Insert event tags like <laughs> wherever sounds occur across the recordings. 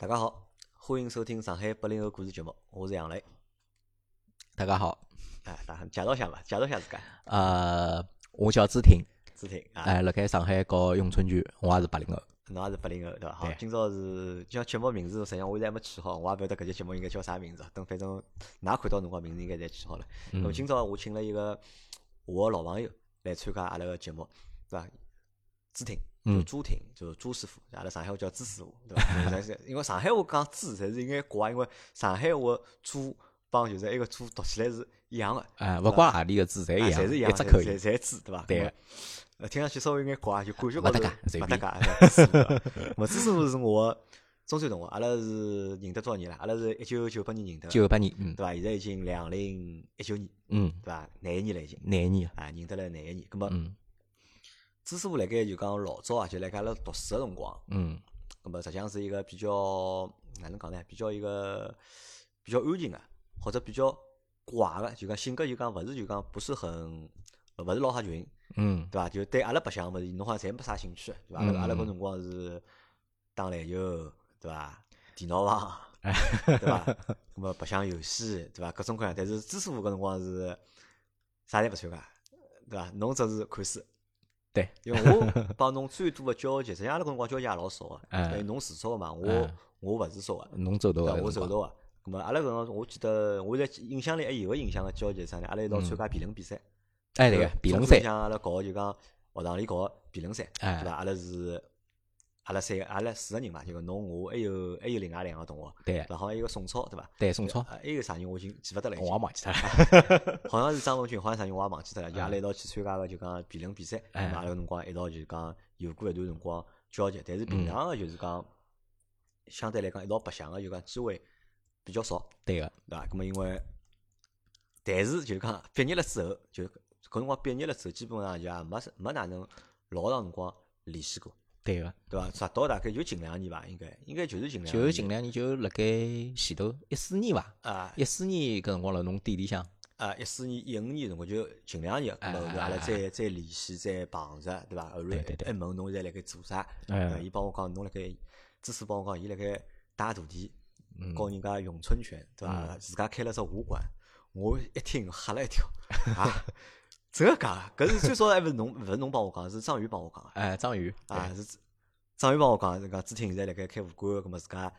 大家好，欢迎收听上海八零后故事节目，我是杨磊。大家好，哎，大家介绍一下吧，介绍一下自家。呃，我叫朱婷，朱婷啊，哎，辣盖上海搞咏春拳，我也是八零后。侬也是八零后对伐？好，今朝是叫节目名字，实际上我现在还没起好，我也勿晓得搿节节目应该叫啥名字。等反正㑚看到侬个名字应该侪起好了。嗯那么今朝我请了一个我的老朋友来参加阿拉个节目，对伐？朱婷，就嗯朱婷，就是朱师傅，阿拉上海话叫朱师傅，对伐？但是因为上海话讲朱，侪是应该怪，因为上海话朱帮就是一个朱读起来是一样个。哎，勿怪何里个朱侪一样，啊侪是一样，只口音侪。侪字对伐？对呃，听上去稍微有眼怪，就感觉勿搭高头界随便勿搭界。对知师傅是我中专同学，阿拉是认得多少年了？阿拉是一九九八年认得，九八年，嗯对伐？现在已经两零一九年，嗯，对伐？廿一年了已经，廿一年，啊，认得了廿一年。咁么，嗯知师傅辣盖就讲老早啊，就辣盖阿拉读书个辰光，嗯那么实际上是一个比较哪能讲呢？比较一个比较安静个，或者比较怪个，就讲性格就讲勿是就讲不是很勿是老合群。嗯对伐？就对阿拉白相物事，侬好像侪没啥兴趣，对伐？阿拉阿拉搿辰光是打篮球，对伐？电脑房，对伐？那么白相游戏，对伐？各种各样。但是朱师傅搿辰光是啥侪勿参加，对伐？侬只是看书。对，因为我 <laughs> 帮侬最多个交集，实际上阿拉搿辰光交集也老少个，哎因为侬住宿个嘛，我哎我勿住宿个，侬走对伐？头个，我走到个。咁么阿拉搿辰光，我记得我在印象里还有个印象个交集是啥呢？阿拉一道参加辩论比赛。哎，对个，辩论赛，中像阿拉搞个就讲学堂里搞个辩论赛，哎对伐？阿拉是阿拉三个，阿拉四个人嘛，就讲侬我还有还有另外两个同学，对对伐？好像有个宋超，对伐？对，宋超，啊，还有啥人我已经记勿得了我，也忘记脱了。<laughs> 好像是张文军，好像啥人我也忘记脱了。就阿拉一道去参加个就讲辩论比赛，嘛阿拉个辰光一道就讲有过一段辰光交集，但是平常个就是讲相对来讲一道白相个就讲机会比较少。对个，对伐？咁么因为，但是就是讲毕业了之后，就搿辰光毕业了之后，基本上就也没是没哪能老长辰光联系过，对个，对伐？直到大概就近两年伐，应该应该就是近两年就年近两年就辣盖前头一四年伐，啊一四年搿辰光辣侬店里向，啊一四年一五年辰光就近两年，后头阿拉再再联系再碰着，对伐？后来对对对一问侬现在辣盖做啥？伊帮我讲侬辣盖，知识帮我讲伊辣盖带徒弟。嗯教人家咏春拳，对伐？自家开了只武馆，我一听吓了一跳 <laughs> 啊！这个讲，搿是最少还勿是侬，勿是侬帮我讲，是张宇帮我讲的哎，张宇，啊，是张宇帮我讲，是讲朱婷现在辣盖开武馆，葛末自家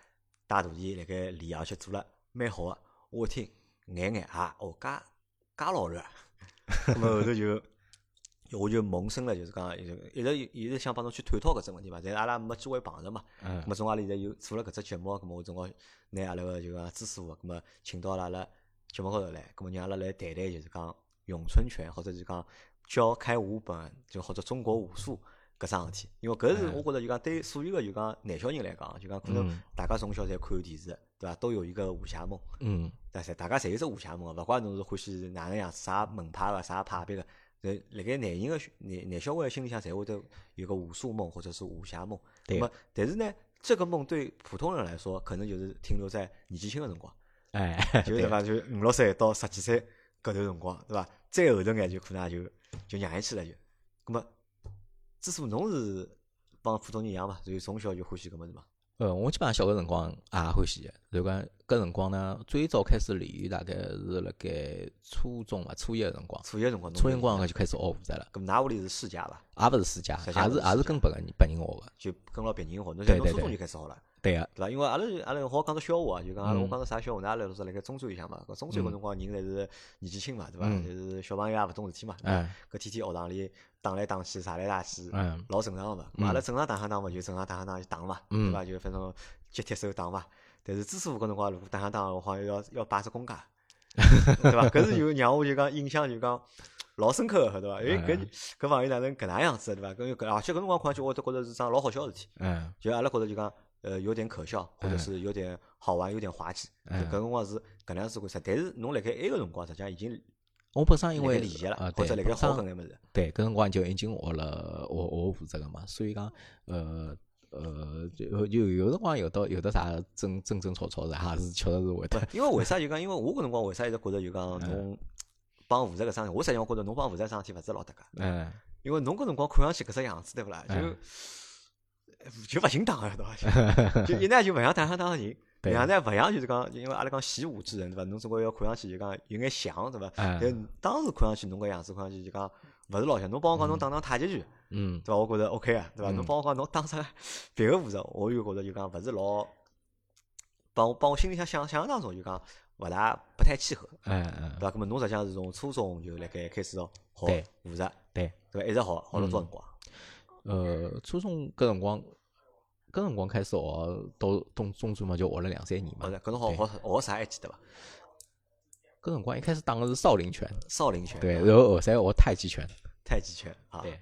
带徒弟辣盖练，而且做了蛮好个。我一听眼眼啊，哦，介介老热，<laughs> 葛末后头就。我就萌生了，就是讲，就一直一直想帮侬去探讨搿只问题嘛，但是阿拉没机会碰着嘛。嗯咁么，从阿拉现在有做了搿只节目，咁么我正好拿阿拉个就讲知师傅，咁么请到了阿拉节目高头来，咁么让阿拉来谈谈就是讲咏春拳，或者是讲教开武本，就或者中国武术搿桩事体。因为搿是我觉着就讲对所有个就讲男小人来讲，就讲可能嗯大家从小侪看电视，对伐？都有一个武侠梦，嗯，但是大家侪有只武侠梦个，勿怪侬是欢喜哪能样子啥门派个啥派别个。在辣盖男人个男男小孩个心里向，侪会得有个武术梦或者是武侠梦。对那么，但是呢，这个梦对普通人来说，可能就是停留在年纪轻个辰光，哎，就 <laughs> 是对伐？就五六岁到十几岁搿段辰光，对伐？再后头眼就可能也就就让伊去了就。咁么，之所侬是帮普通人一样嘛，所以从小就欢喜搿物事嘛。呃，我基本上小个辰光也欢喜个，就讲搿辰光呢，最早开始练大概是辣盖初中伐，初一个辰光，初一个辰光，初一辰光就开始学武术了，咁㑚屋里是世家伐？也勿是世家，也是也是跟别个人别人学个，就跟牢别人学，侬对对像侬初中对就开始学了。对个，对伐？因为阿拉阿拉好讲个笑话啊，就讲阿拉我嗯讲个啥笑话，㑚阿拉是辣盖中专里向嘛，搿中专搿辰光人侪是年纪轻嘛，对伐？嗯就是小朋友也勿懂事体嘛，搿天天学堂里打来打去，啥来啥去，嗯老正常个嘛。咁阿拉正常打相打嘛，就正常打相打就打嘛，对嗯伐？就反正接铁手打嘛。但是知师傅搿辰光如果打相打，我好像要要摆只功架，<laughs> 对伐？搿是就让我就讲印象就讲老深刻个，晓得伐？哎，搿嗯搿朋友哪能搿能样子，对伐？搿搿而且搿辰光看上去我都觉着是桩老好笑个事体。嗯就阿拉觉着就讲，呃，有点可笑，或者嗯是有点好玩，有点滑稽。搿辰光是搿能样子回事，但是侬辣盖埃个辰光，实际上已经我本身因为练习了啊，，或者辣盖对，本身好搿眼物事。对，搿辰光就已经学了学学负责个嘛，所以讲呃呃，就就有辰光有的有的啥争争争吵吵的，还是确实是会得，因为为啥就讲，因为我搿辰光为啥一直觉着就讲嗯侬帮武术搿桩事体，我实际上觉着侬帮负责桩事体勿是老搭界，嗯因为侬搿辰光看上去搿只样子，对勿啦？就嗯 <laughs> 就勿寻打个，对伐？就一呢就勿像打上打个人，对两呢勿像就是讲，因为阿拉讲习武之人，对伐？侬总归要看上去就讲有眼像，对伐？哎但当时看上去侬搿样子看上去就讲勿是老像。侬帮我讲侬打打太极拳，嗯对伐？我觉着 OK 啊，对伐？嗯侬帮我讲侬打啥别个武术，我就觉着就讲勿是老，帮我帮我心里向想想象当中就讲勿大不太契合，嗯嗯对伐？葛末侬实际上是从初中就辣盖开始学对武术，对，对伐？一直学学了多少辰光？呃，初中搿辰光，搿辰光开始学到中中专嘛，就学了两三年嘛搿辰光学学啥还记得伐？搿辰光一开始打的是少林拳，少林拳，对，然后后来学太极拳，太极拳啊。对，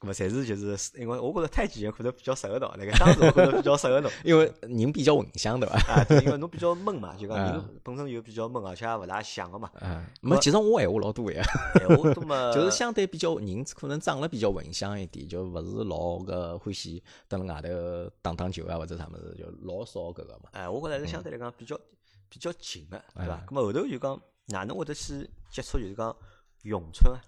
咁么侪是就是因为我觉着太极拳可能比较适合侬，那个当时我觉着比较适合侬。<laughs> 因为人比较稳相对伐？啊，对，因为侬比较闷嘛，<laughs> 就讲啊人本身就比较闷，而且也勿大想个嘛。嗯，没，其实我闲话老多呀，闲话多么 <laughs> 就是相对比较人可能长了比较稳相一点，就勿是老个欢喜蹲辣外头打打球啊或者啥物事，就老少搿个嘛。哎，我觉着还是相对来讲比较比较近个，对伐哎？咁么后头就讲哪能会得去接触就是讲咏春啊？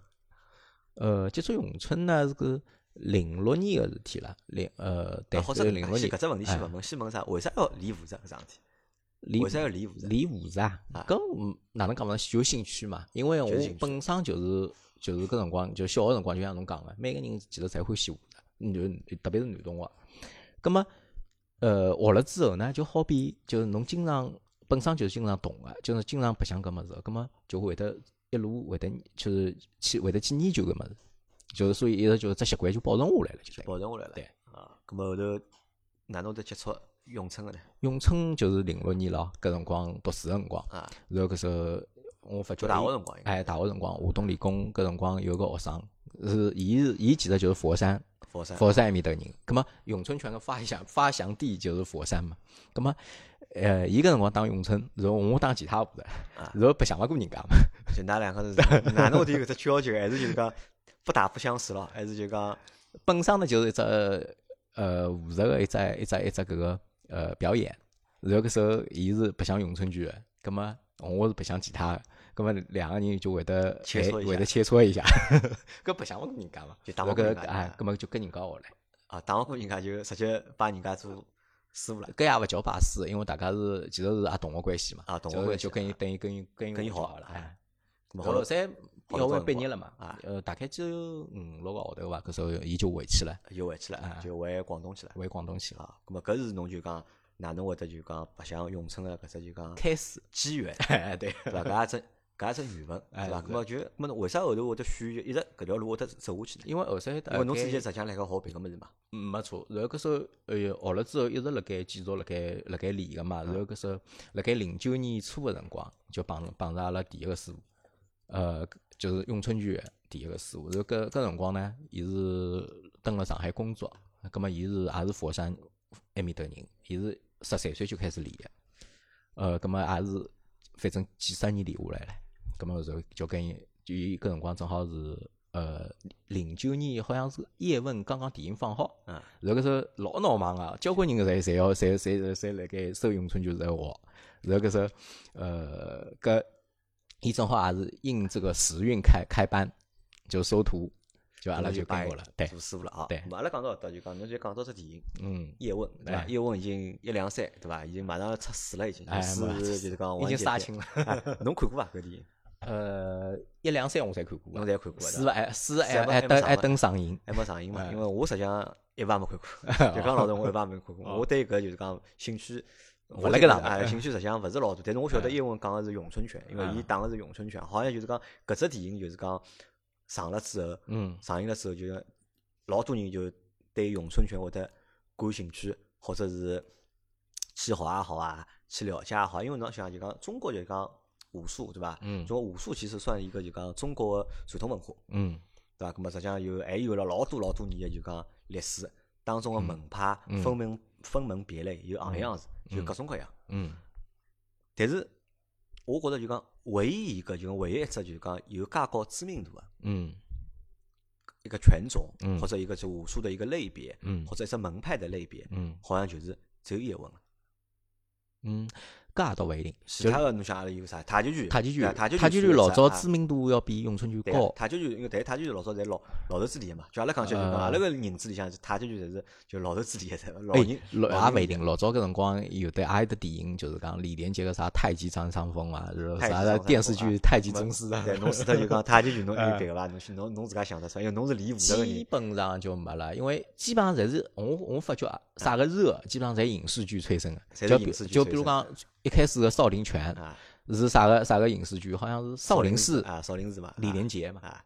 呃，接触咏春呢是个零六年个事体了，零呃对，啊或者是零六年先搿只问题先哎勿问，先问啥？为啥要练武术搿桩事体？练为啥要练武术？练武术啊啊，搿嗯哪能讲呢？有兴趣嘛，因为我本身就是就是搿辰光就小学辰光，就像侬讲个，每个人其实侪欢喜武术，嗯就特别是男同学。葛么呃学了之后呢，就好比就是侬经常本身就是经常动个，就是经常白相搿物事，葛么就会得一路会得就是去会得去研究个物事，就是所以一直就是只习惯就保存下来了，就对。保存下来了。对啊，咁么后头哪能会得接触咏春个呢？咏春就是零六年咯，搿辰光读书个辰光，啊，然后搿时候我发觉大学辰光哎，大学辰光，华东理工搿辰光有个学生，是伊是伊其实就是佛山，佛山佛山埃面搭人。葛么咏春拳个发祥发祥地就是佛山嘛。葛么，呃，伊个辰光打咏春，然后我打其他舞的，啊 <laughs> 然后白相勿过人家嘛。就㑚两个是哪能会得有搿只交集？还是就是讲不打不相识咯？还是就讲本身呢就是一只呃武术个一只一只一只搿个呃表演，然后搿时候伊是白相咏春拳个，葛么我是白相其他个，葛么两个人就会得切磋会得切磋一下，搿白相勿过人家嘛，就打勿过人家葛么就跟人家学唻。啊，打勿过人家就直接把人家做师傅了？搿也勿叫拜师，因为大家是其实是也同学关系嘛，啊同关系就跟伊等于跟伊跟伊跟伊好好了哎。好了多辰光毕业了嘛啊，呃，大概就五六个号头伐，搿时候伊就回去了，就回去了，啊就回广东去了。回广东去了。啊，咁么搿是侬就讲哪能会得就讲白相咏春个搿只就讲开始，机缘，<laughs> 哎对，对伐？搿也只搿也只缘分，对伐？哎是咁么就咾么侬为啥后头会得选一直搿条路会得走下去呢？因为后头因为侬之前实际上辣盖学别个物事嘛，嗯没错，然后搿时候呃学了之后一直辣盖继续辣盖辣盖练个嘛，然后搿时候辣盖零九年初个辰光就碰碰着阿拉第一个师傅，呃就是咏春拳第一个师傅，然后搿搿辰光呢，伊是蹲辣上海工作，葛末伊是也是佛山埃面搭人，伊是十三岁就开始练个，呃葛末也是反正几十年练下来了，葛末就就跟伊就伊搿辰光正好是。呃，零九年好像是叶问刚刚电影放好，嗯，然后搿时候老闹忙啊，交关人侪侪要侪侪侪侪辣盖收咏春拳在学，然后搿时候呃搿伊正好也是应这个时运开开班，就收徒，就阿拉就跟过了，对，做师傅了啊。对咁么阿拉讲到搿搭就讲，侬就讲到只电影《嗯，叶问》，对伐？哎叶问已经一两三，对伐？已经马上要出四了，已经。哎四就是讲已经杀青了。<laughs> 了。侬看过伐？搿电影？呃，一两三我侪看过侬的，侪看过四的？还四还还等还等上映，还没上映嘛？哎 <laughs> 因为我实际上一般没看过，<laughs> 就讲老实，我一般没看过。我对搿就是讲兴趣。勿辣搿上头哎，兴趣实际上勿是老大，但是我晓得哎叶问讲个是咏春拳，因为伊啊打个是咏春拳，好像就是讲搿只电影就是讲上了之后，嗯上映了之后，就老多人就对咏春拳会得感兴趣，或者是 <tsk> 去学也好啊，去了解也好。因为侬想就讲中国就讲武术对伐？嗯。中国武术其实算一个就讲中国的传统文化，嗯。对伐？咁么实际上有还有了老多老多年的就讲历史当中的门派嗯。分门分门别类，有行样子，就各种各样。嗯。但是我觉着就讲唯一一个就唯一一只就是讲有介高知名度的嗯。一个拳种，嗯。或者一个就武术的一个类别，嗯。或者一只门派的类别，嗯。好像就是只有叶问了。嗯，搿也倒勿一定。其他个侬想阿拉有啥？太极拳，太极拳，太极拳拳老早啊知名度要比咏春拳高。太极拳，因为但太极拳老早侪老老头子练个嘛，就阿拉讲起来就讲，呃阿拉个认知里向是太极拳侪是就老头子练个，老哎人，也勿一定。老早搿辰光有的也有的电影，就是讲李连杰个啥太极张三丰啊，是啥张三丰电视剧啊《太极那宗师》啊。对，侬除脱就讲太极拳，侬 <laughs> 有呃别个伐？侬去侬侬自家想得出来，因为侬是练武术个基。本上就没了，因为基本上侪是我我发觉啊啥个热，基本上侪影视剧催生的。就比影视剧催生就比如讲一开始个少林拳啊，是啥个啥个影视剧，好像是少林寺啊，少林寺嘛，李连杰杰嘛，啊，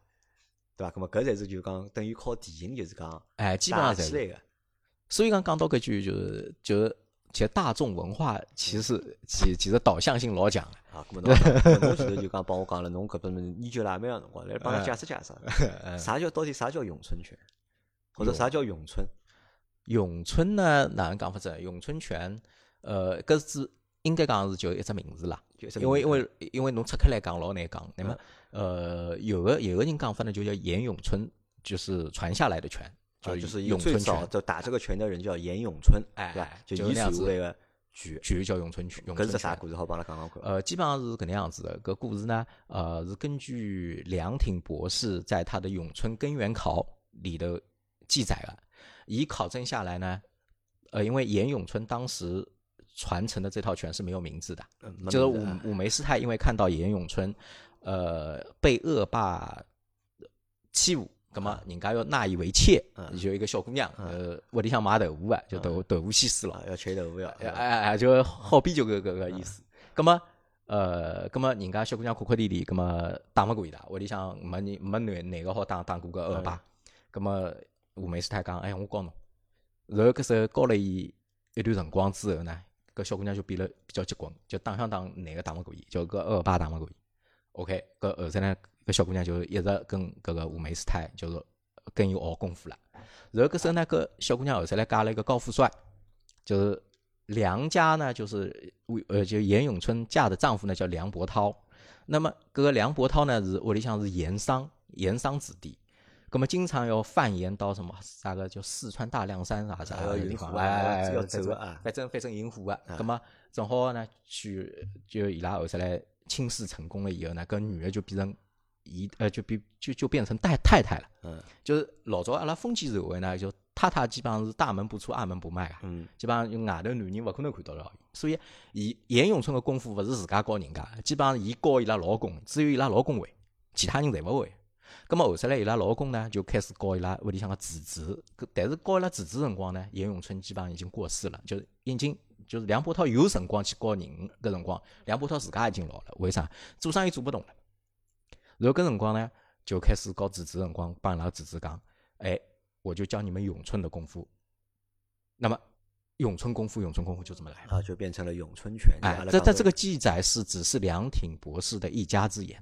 对伐？咁么搿才是就讲等于靠电影就是讲哎，基本打上侪是。起来个。所以讲讲到搿句就是就是，其实大众文化其实其其实导向性老强的。啊，咁么侬讲侬前头就讲帮我讲了，侬搿本研究了也蛮长辰光，来帮嗯㑚解释解释，啥叫到底啥叫咏春拳，或者啥叫咏春？咏春呢，哪能讲法子？咏春拳，呃，搿是应该讲是就一只名字啦。因为因为因为侬拆开来讲老难讲。那么呃，有个有个人讲法呢，就叫严咏春，就是传下来的拳，就是咏春拳，最早就打这个拳的人叫严咏春，哎？就就伊那个拳，拳叫咏春拳。咏搿是只啥故事？好帮阿拉讲讲看。呃，基本上是搿能样子的。搿故事呢，呃，是根据梁挺博士在他的《咏春根源考》里头记载了。以考证下来呢，呃，因为严咏春当时传承的这套拳是没有名字的，嗯就是名字啊武武梅师太因为看到严永春，呃，被恶霸欺负。咁么，人家要纳伊为妾，嗯就一个小姑娘，呃，屋里向买豆腐啊，就豆豆腐西施咯啊，，要吃豆腐要。哎哎哎，就好比就搿搿个意思。葛么，呃，葛么人家小姑娘哭哭啼啼，葛么打勿过伊拉，屋里向没人没男男个好打打过个恶霸。葛么吴梅师太讲，哎，我教侬。然后搿时候教了伊一段辰光之后呢，搿小姑娘就变了比较结棍，就打相打男个打勿过伊，就搿恶霸打勿过伊。OK，搿后头呢，搿小姑娘就一直跟搿个吴梅师太就是跟伊学功夫了。然后搿时候呢，搿小姑娘后头来嫁了一个高富帅，就是梁家呢，就是呃，就严咏春嫁的丈夫呢叫梁伯涛。那么搿个梁伯涛呢是屋里向是盐商，盐商子弟。葛么经常要蔓延到什么啥个叫四川大凉山啥啥个地方，哎，要走啊反正反正引火啊。啊葛么正好呢，去就伊拉后头来亲事成功了以后呢，搿女的就变成姨呃就变就就变成太太太了。嗯就是老早阿拉封建社会呢，就太太基本上是大门不出二门不迈啊，嗯基本上就外头男人勿可能看到了。所以，伊严永春个功夫勿是自家教人家的，基本上伊教伊拉老公，只有伊拉老公会，其他人侪勿会。咁么后头来，伊拉老公呢就开始教伊拉屋里向个侄子，搿但是教伊拉侄子辰光呢，严永春基本上已经过世了，就是已经就是梁伯涛有辰光去教人搿辰光，梁伯涛自家已经老了，为啥？做生意做不动了。然后搿辰光呢，就开始教侄子辰光，帮伊拉侄子讲，哎，我就教你们咏春的功夫。那么咏春功夫，咏春功夫就这么来了。啊，就变成了咏春拳。哎这这这个记载是只是梁挺博士的一家之言，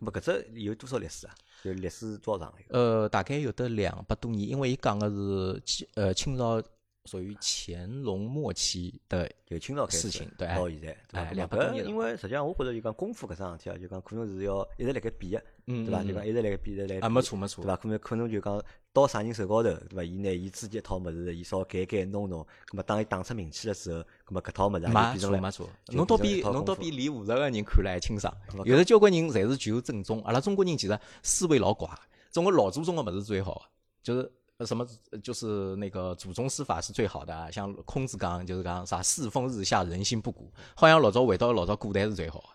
咁么搿只有多少历史啊？就历史多长一个？呃，大概有得两百多年，因为伊讲个是清呃清朝属于乾隆末期的就清朝开始事情对到现在，对？两百多年因为实际上我觉着就讲功夫搿桩事体啊，就讲可能是要一直辣盖变个，嗯对伐？嗯就讲一直辣盖变，一直辣盖啊，变没错没错对，伐？可能可能就讲到啥人手高头，对伐？伊拿伊自己一套物事，伊稍改改弄弄，咁么当伊打出名气了之后，咁么搿套物事也就没变成了错没错，侬倒比侬倒比练武术个人看了还清爽么，有的交关人侪是求正宗，阿拉中国人其实思维老怪，中国老祖宗个物事最好，就是。呃什么就是那个祖宗师法是最好的啊，像孔子讲就是讲啥世风日下，人心不古，好像老早回到老早古代是最好的。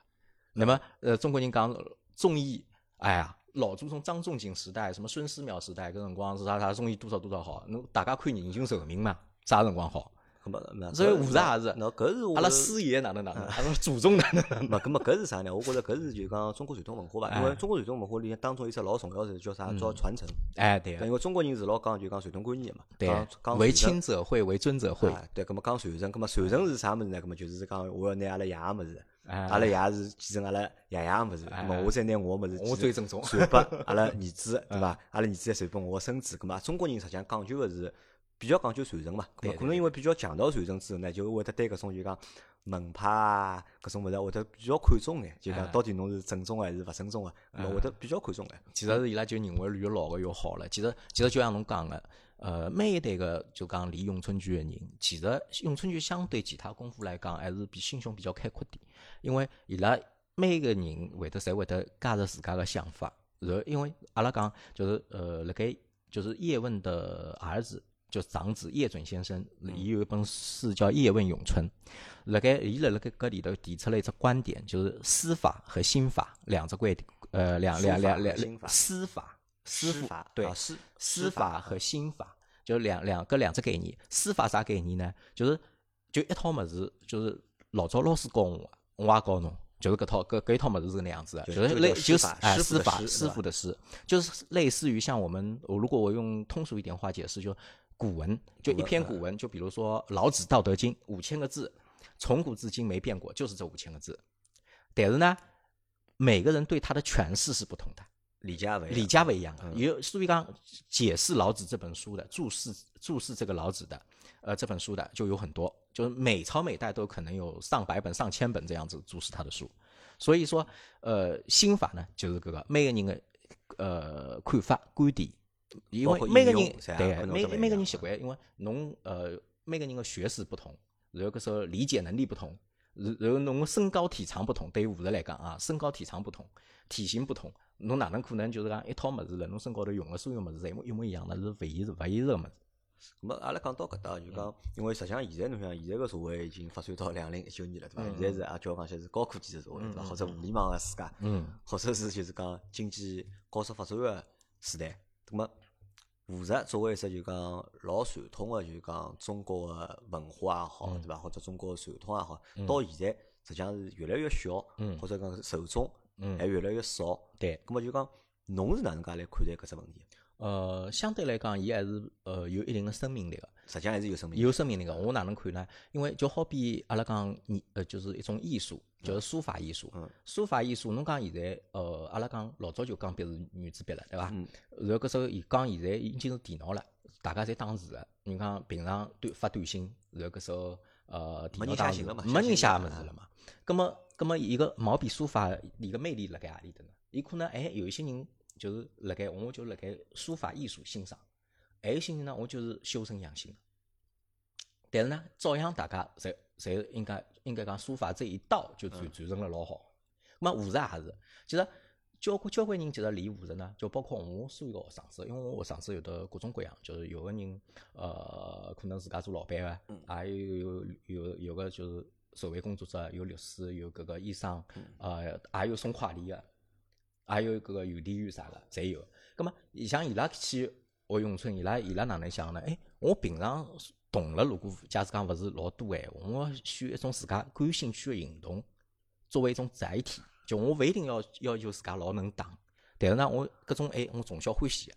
那么呃，中国人讲忠义，哎呀，老祖宗张仲景时代，什么孙思邈时代，搿辰光是啥啥中医多少多少好，侬大家看人均寿命嘛，啥辰光好？咁么那所以搿武术也是那搿是我阿拉师爷哪能哪能，阿拉祖宗哪能哪能。<laughs> 么搿是啥呢？我觉着搿是就讲中国传统文化吧，因为哎中国传统文化里向当中有一只老重要的叫啥？叫传承。哎，对个，因为中国人是老讲就讲传统观念的嘛，对讲，为亲者讳，为尊者讳。啊，对，咁么讲传承，咁么传承是啥物事呢？咁么就是讲我要拿阿拉爷个物事，哎阿拉爷是继承阿拉爷爷个物事，咁么我再拿我个物事，我最正宗。传拨阿拉儿子，<laughs> 对伐？阿拉儿子再传拨我个孙子，咁么中国人实际上讲究个是比较讲究传承嘛，咁可能因为比较强调传承之后呢，就会得对搿种就讲门派啊搿种物事会得比较看重眼，就讲哎。到底侬是正宗个还是勿正宗个，咁会得比较看重眼。其实是伊拉就认为越老个越好了。其实其实就像侬讲个，呃，每一代个就讲练咏春拳个人，其实咏春拳相对其他功夫来讲，还是比心胸比较开阔点，因为伊拉每个人会得侪会得加入自家个想法。然后，因为阿拉讲就是呃，辣盖就是叶问的儿子，就长子叶准先生，伊有一本书叫《叶问咏春》。辣盖伊辣辣盖搿里头提出了一只观点，就是司法和心法两只观点，呃，两两两两司法司法对司司法和心法，就两两个两只概念。司法啥概念呢？就是就一套物事，就是老早老师教我，我也教侬。就是搿套搿搿一套物事是搿能样子的，就是类就是哎师法师傅的师，就是类似于像我们，我如果我用通俗一点话解释，就古文，就一篇古文，就比如说老子《道德经》五千个字，从古至今没变过，就是这五千个字。但是呢，每个人对他的诠释是不同的，理解为理解不一样的。有所以讲解释老子这本书的注释注释这个老子的。呃，这本书的就有很多，就是每朝每代都可能有上百本、上千本这样子注释他的书。所以说，呃，心法呢，就是这个每个人的呃看法、观点，因为每个人对每每个人习惯，因为侬呃每个人的学识不同，然后搿时候理解能力不同，然然后侬身高体长不同，对于武术来讲啊，身高体长不同，体型不同，侬哪能可能就是讲一套物事辣侬身高头用的所有物事侪一模一样的？是勿现实、勿现实个物事。咁么，阿拉讲到搿搭，就讲，因为实际上现在侬想，现在个社会已经发展到两零一九年了，对伐？现在是啊，叫我讲些是高科技个社会，对伐？或者互联网个世界，嗯或者是就是讲经济高速发展个时代。咁么，武术作为一只就讲老传统个，就讲中国个文化也好，对伐？或者中国个传统也好，到现在实际上是越来越小，或者讲受众还越来越少。对。咁么就讲，侬是哪能介来看待搿只问题？呃，相对来讲，伊还是呃有一定的生命力个。实际上还是有生命，力，有生命力个。我哪能看呢？因为就好比阿拉讲，你呃就是一种艺术，就是书法艺术。嗯书法艺术，侬讲现在呃，阿拉讲老早就讲笔是原子笔了，对伐？然后搿时候伊讲现在已经是电脑了，大家侪打字个。你讲平常短发短信，然后搿时候呃电脑打字，没人写物事了嘛？葛么葛么伊个毛笔书法伊个魅力辣盖何里搭呢？伊可能哎有一些人。就是辣盖，我就辣盖书法艺术欣赏，还有些人呢，我就是修身养性。但是呢，照样大家侪侪应该应该讲书法这一道就传传承了老好。那么武术也是，其实交关交关人其实练武术呢，就包括我所有个学生子，因为我学生子有的各种各样，就是有个人呃可能自家做老板个，也有有有个就是社会工作者，有律师，有搿个医生，呃，也有送快递个。还有搿个邮递员啥个，侪有。葛末像伊拉去学咏春，伊拉伊拉哪能想呢？哎，我平常动了，如果假使讲勿是老多闲话，我选一种自家感兴趣个运动，作为一种载体。就我勿一定要要求自家老能打，但是呢，我搿种哎，我从小欢喜。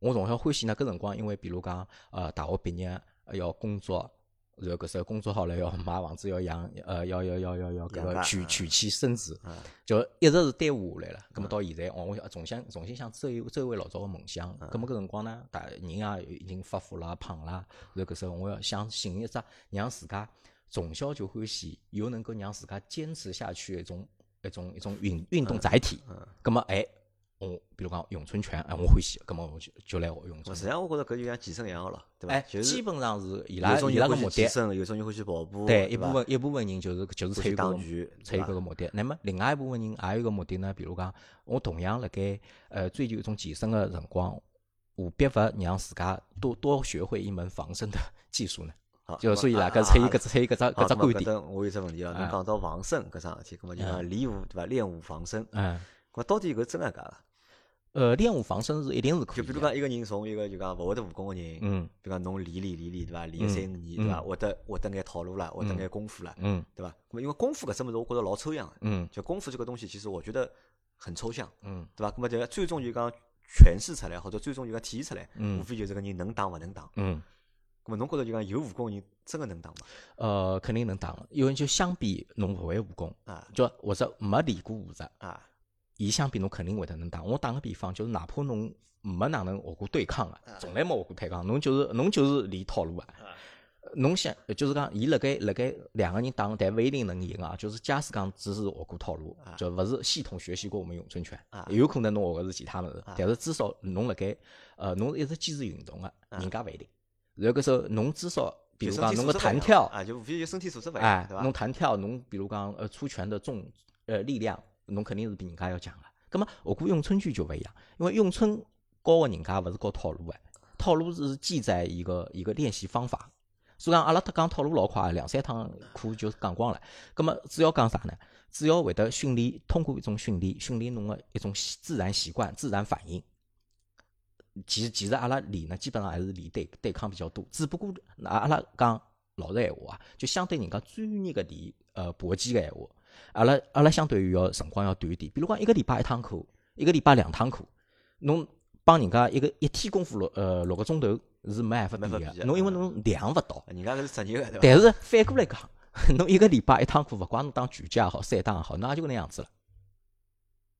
我从小欢喜呢，搿辰光因为比如讲，呃，大学毕业要工作。然后搿时候工作好了，要买房子，要养，呃，要要要要要搿个娶娶妻生子，就一直是耽误下来了。咁么到现在，哦，我重新重新想追追回老早个梦想。咁么搿辰光呢，大人也已经发福啦、胖啦。然后搿时候，我要想寻一只让自家从小就欢喜，又能够让自家坚持下去一种一种一种运运动载体。咁么哎。我比如讲咏春拳，哎，我欢喜，咁么我就就来学咏春。实际上，我觉着搿就像健身一样个咯，对伐？哎，基本上是伊拉伊拉个目的。健身，有种人欢喜跑步。对，一部分一部分人就是就是参与打拳，参与搿个目的。那么另外一部分人还有个目的呢，比如讲，我同样辣盖呃追求一种健身个辰光，何必勿让自家多多学会一门防身的技术呢？就所以啦，搿参与搿只参与搿只搿只观点。我有只问题哦，侬讲到防身搿桩事体，搿么就讲练武对伐？练武防身。嗯。搿到底搿真个假个？呃，练武防身是一定是可以。就比如讲，一个人从一个就讲勿会得武功个人，嗯，比如讲侬练练练练，对伐？练三五年，对伐？会得会得眼套路了，会得眼功夫了，嗯，对伐？那么因为功夫搿只物事，我觉着老抽象个，嗯，就功夫这个东西，其实我觉得很抽象，嗯，对伐？那么就最终就讲诠释出来，或者最终就讲体现出来，嗯，无非就是个人能打勿能打，嗯。那么侬觉着就讲有武功人真个能打吗？呃，肯定能打，因为就相比侬勿会武功啊，就或者没练过武术啊。伊相比侬肯定会得能打。我打个比方，就是哪怕侬没哪能学过对抗个，从来没学过对抗，侬就是侬就是练套路个。侬想就是讲，伊辣盖辣盖两个人打，但勿一定能赢啊。就是假使讲只是学过套路，就勿是系统学习过我们咏春拳，有可能侬学个是其他物事，但是至少侬辣盖呃，侬一直坚持运动个，人家勿一定。然后搿时候侬至少，比如讲侬个弹跳啊，就无非就身体素质勿一样，对伐？侬弹跳，侬比如讲呃出拳的重呃力量，侬肯定是比人家要强个。葛末学过咏春拳就勿一样，因为咏春教个人家勿是教套路个，套路是记载一个一个练习方法。所以讲，阿拉特讲套路老快，两三堂课就讲光了。葛么主要讲啥呢？主要会得训练，通过一种训练，训练侬个一种自然习惯、自然反应。其其实阿拉练呢，基本上还是练对对抗比较多。只不过，阿拉讲老实闲话啊，就相对人家专业个练呃搏击个闲话，阿拉阿拉相对于要辰光要短一点。比如讲一个礼拜一堂课，一个礼拜两堂课，侬帮人家一个一天功夫六呃六个钟头。是没办法比的，侬因为侬量勿到，人家搿是职业个，但是反过来讲，<laughs> 侬一个礼拜一趟课，勿管侬打拳击也好，散打也好，侬也就搿能样子了。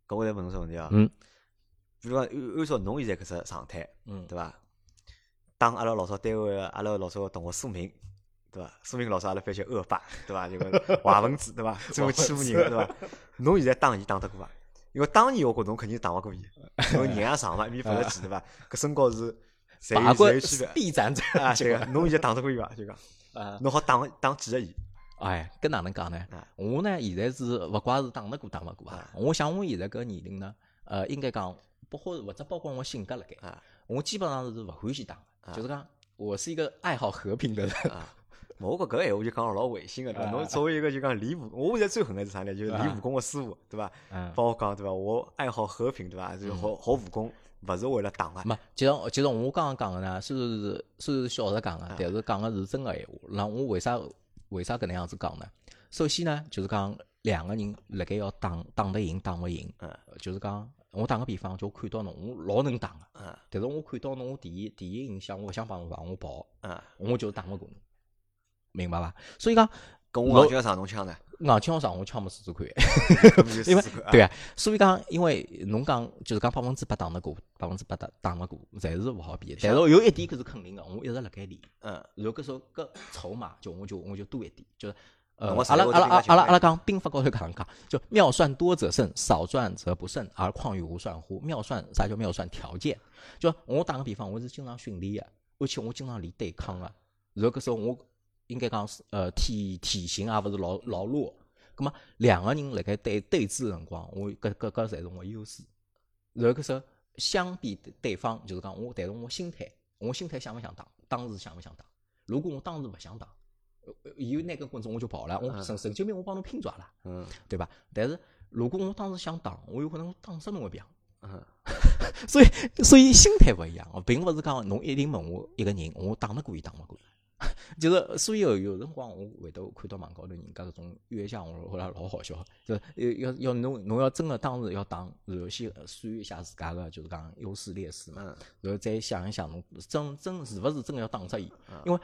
搿我再问侬只问题啊，嗯，比如讲按按照侬现在搿只状态，嗯，对伐？当阿拉老早单位个阿拉老早个同学苏明，对伐？苏明老师阿拉翻叫恶霸，对伐？就个坏分子，对伐？最后欺负人，对伐？侬现在打伊打得过伐？因为当年我觉侬肯定打勿过伊，因为人也长嘛，一米八十几，对伐？搿身高是。<laughs> 拔过臂展者啊，<laughs> 对个，侬现在打得过伊伐？就讲，啊，侬好打打几个伊？哎，搿哪能讲呢？我呢，现在是勿怪是打得过打勿过啊。我想我现在搿年龄呢，呃，应该讲，不或或者包括我性格辣盖，我基本上是勿欢喜打，就是讲，我是一个爱好和平的人。我觉搿闲话就讲老违心个，对伐？侬作为一个就讲练武，我现在最恨个是啥呢？就是练武功个师傅，对伐？帮我讲，对伐？我爱好和平，对伐？就学学武功。勿是为了打个，没，其实其实我刚刚讲个呢，虽然是虽然是笑着讲个，但是讲个是真个闲话。那我为啥为啥搿能样子讲呢？首先呢，就是讲两个人辣盖要打打得赢，打勿赢，嗯，就是讲我打个比方，就看到侬，我老能打个，嗯，但是我看到侬，我第一第一印象，我勿想帮侬打，我跑，嗯，我就打勿过侬，明白伐？所以讲。跟我硬劲上侬枪呢？硬劲上我枪没试试看，因为对啊，所以讲，因为侬讲就是讲百分之八打得过，百分之八打打勿过，侪是勿好比。但是有一点搿是肯定个，我一直辣盖练。嗯，如果说搿筹码就我就我就多一点，就是呃，阿拉阿拉阿拉阿拉讲兵法高头讲讲，就妙算多则胜，少算则不胜，而况于无算乎？妙算啥叫妙算条件？就我打个比方，我是经常训练个，而且我经常练对抗个。如果说我应该讲是呃体体型也勿是老老弱，葛么两个人辣盖对对峙辰光，我搿搿搿侪是我优势。然后搿时相比对方，就是讲我，但是我心态，我心态想勿想打，当时想勿想打？如果我当时勿想打，伊拿根棍子我就跑了，我神神经病，我帮侬拼抓了，嗯，对吧？但是如果我当时想打，我有可能打死侬个病，嗯，<laughs> 所以所以心态勿一样，并勿是讲侬一定问我一个人，我打得过伊打勿过。就是，所以有有辰光我会得看到网高头人家搿种冤相，我觉着老好笑。就要要要侬侬要真个当时要打，然后先算一下自家个就是讲优势劣势嘛，然后再想一想侬真真是勿是真个要打出伊？因为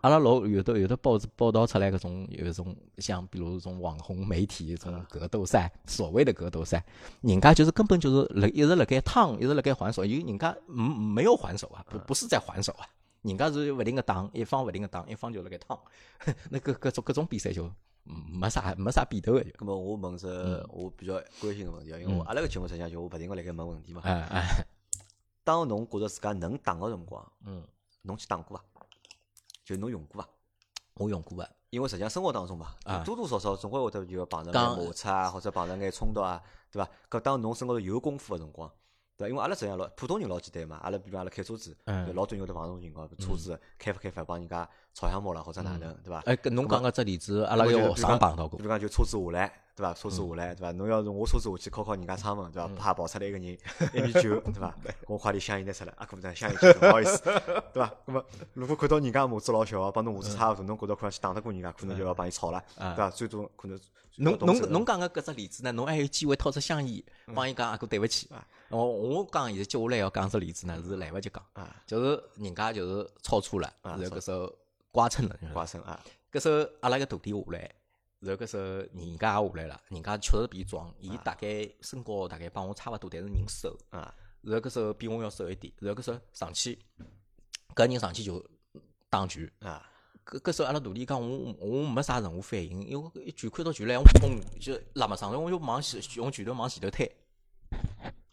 阿拉老有的有的报纸报道出来搿种有一种像比如种网红媒体种格斗赛，所谓的格斗赛，人家就是根本就是辣一直辣盖趟，一直辣盖还手，因为人家没没有还手啊，不不是在还手啊。人家是勿停个打，一方勿停个打，一方就辣盖趟，<laughs> 那搿搿种搿种比赛就没啥没啥比头个。那么我问只我比较关心个问题啊，因为我阿拉个节目实际上就我勿停个辣盖问问题嘛。哎哎。当侬觉着自家能打个辰光，嗯，侬去打过伐？就侬用过伐？我用过个，因为实际上生活当中嘛，多多少少总归会得就要碰着眼摩擦啊，或者碰着眼冲突啊，对伐？搿当侬身高头有功夫个辰光。对，因为阿拉实际上老普通人老简单嘛，阿拉比如阿拉开车子，老多人会得碰到种情况，车子开发开发帮人家吵相骂了或者哪能，对伐？哎，跟侬讲个只例子，阿拉有学生碰到过，比如讲就车子下来，对伐？车子下来，对伐？侬要是我车子下去敲敲人家窗门，对伐？啪跑出来一个人，<laughs> 一米九，对伐？<laughs> 我快点香烟拿出来，啊，可能香烟不好意思，<laughs> 对伐？那么如果看到人家母子老小，帮侬母子差勿多，侬觉着可能去打得过人家，可能就要帮伊吵了，对伐？最多可能。侬侬侬讲个搿只例子呢？侬还有机会掏出香烟帮伊讲阿哥对勿起。我我讲现在接下来要讲只例子呢，是来勿及讲，就是人家就是超车了，然后搿时候刮蹭了，刮蹭啊！搿时候阿拉个徒弟下来，然后搿时候人家也下来了，人家确实比壮，伊大概身高大概帮我差勿多，但是人瘦啊。然后搿时候比我要瘦一点，然后搿时候上去，搿人上去就打拳啊。搿搿时候阿拉徒弟讲我我没啥任何反应，因为一拳看到拳来，我砰就拉没上来，我就往前用拳头往前头推，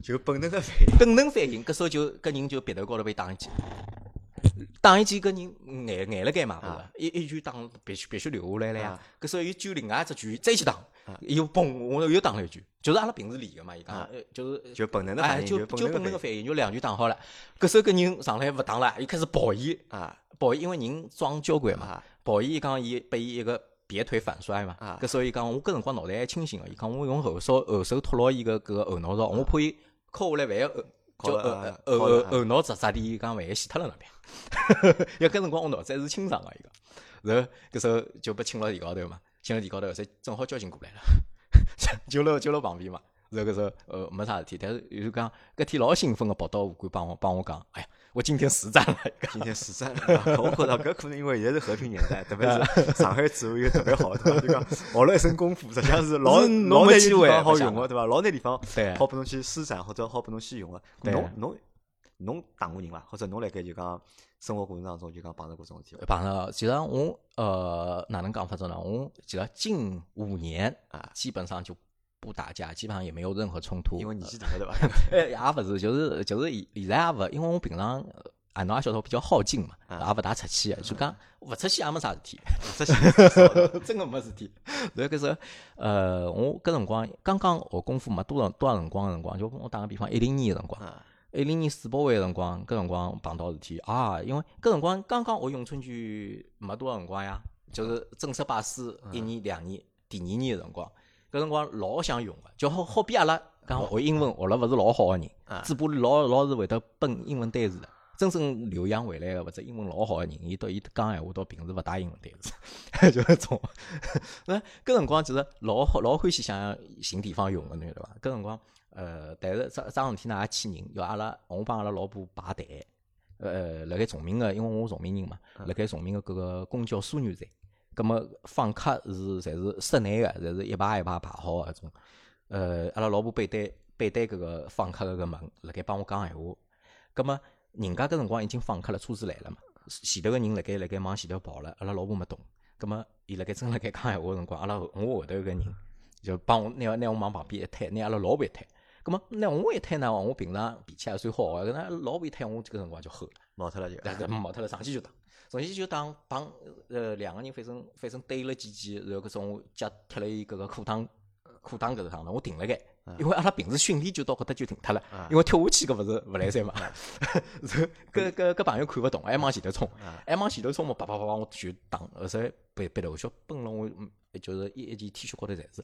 就本能的反应。本能反应，搿时候就搿人就鼻头高头被打一记，打一记搿人挨挨了盖嘛？一一拳打必须必须留下来了呀。啊。搿时候又揪另外一只拳再去打，又砰我又打了一拳，就是阿拉平时练个嘛，伊讲啊呃就是就本能的哎，反应，就就本能的反应，就两拳打好了。搿时候搿人上来勿打了，伊开始抱伊，啊。抱伊，因为人装交关嘛，啊。抱伊伊讲伊拨伊一个别腿反摔嘛。啊。搿时候伊讲我搿辰光脑袋还清醒个，伊讲我用后手后手托牢伊个搿个后脑勺，我怕伊敲下来万一后敲就了啊后后后后脑砸砸地，伊讲万一死脱了那边。因为搿辰光我脑子还是清爽个伊个，然后搿时候就被请了地高头嘛，请了地高头，才正好交警过来了，<laughs> 就辣就辣旁边嘛。然后搿时候呃没啥事体，但是就讲搿天老兴奋个跑到武馆帮我帮我讲，哎呀，我今天实战了，今天实战了，我觉着搿可能因为现在是和平年代，特别是 <laughs> 上海治安又特别好，对伐？就讲学了一身功夫，实际上是老老难地方好用个，对伐？老难地方对好拨侬去施展或者好拨侬去用个。对侬侬侬打过人伐？或者侬辣盖就讲生活过程当中就讲碰到过这种事体伐？碰着，其实我呃哪能讲法子呢？我其实近五年啊基本上就不打架，基本上也没有任何冲突。因为年纪大了，对伐？呃，也勿是，就是就是现现在也勿，因为我平常呃啊侬也晓得我比较好静嘛，啊也勿大出去的，就讲勿出去也没啥事体，出去 <laughs> 真个没事体。然后搿时候呃，我搿辰光刚刚学功夫没多少多少辰光个辰光，就我打个比方，一零年个辰光。啊一零年世博会个辰光，搿辰光碰到事体啊，因为搿辰光刚刚学咏春拳没多少辰光呀，就是正式拜师一年两年，第二年个辰光，搿辰光老想用个，就好好比阿拉讲学英文学了勿是老好个人。啊，嘴巴里老老是会得蹦英文单词的。真正留洋回来个或者英文老好个人，伊到伊讲闲话到平时勿带英文单词，<laughs> 就搿种。<laughs> 那搿辰光其实老好老欢喜想寻地方用个，侬晓得伐？搿辰光呃，但是桩桩事体呢？也气人，要阿拉我帮阿拉老婆排队，呃，辣盖崇明个，因为我崇明人嘛，辣盖崇明个搿个公交枢纽站，葛么访客是侪是室内个，侪是一排一排排好个搿种。呃，阿拉老婆背对背对搿个访客个搿门，辣盖帮我讲闲话。葛么人家搿辰光已经访客了，车子来了嘛，前头个人辣盖辣盖往前头跑了，阿拉老婆没动。葛么伊辣盖正辣盖讲闲话个辰光，阿拉后我后头个人就帮我拿拿我往旁边一推，拿阿拉老婆一推。葛么拿我一推呢，我平常脾气还算好个，搿那老婆一推我搿辰光就吼了。毛脱了就。但是毛脱了上去就打，上去就当，帮呃两个人反正反正对了几记，然后搿种脚踢了伊搿个裤裆裤裆搿头上头，我停了盖，因为阿拉平时训练就到搿搭就停脱了啊，因为跳下去搿勿是勿来三嘛，<laughs> 搿搿搿朋友看勿懂，还往前头冲，啊。还往前头冲嘛，叭叭叭叭我就打，后头被被头血崩了我，嗯就是一一件 T 恤高头侪是，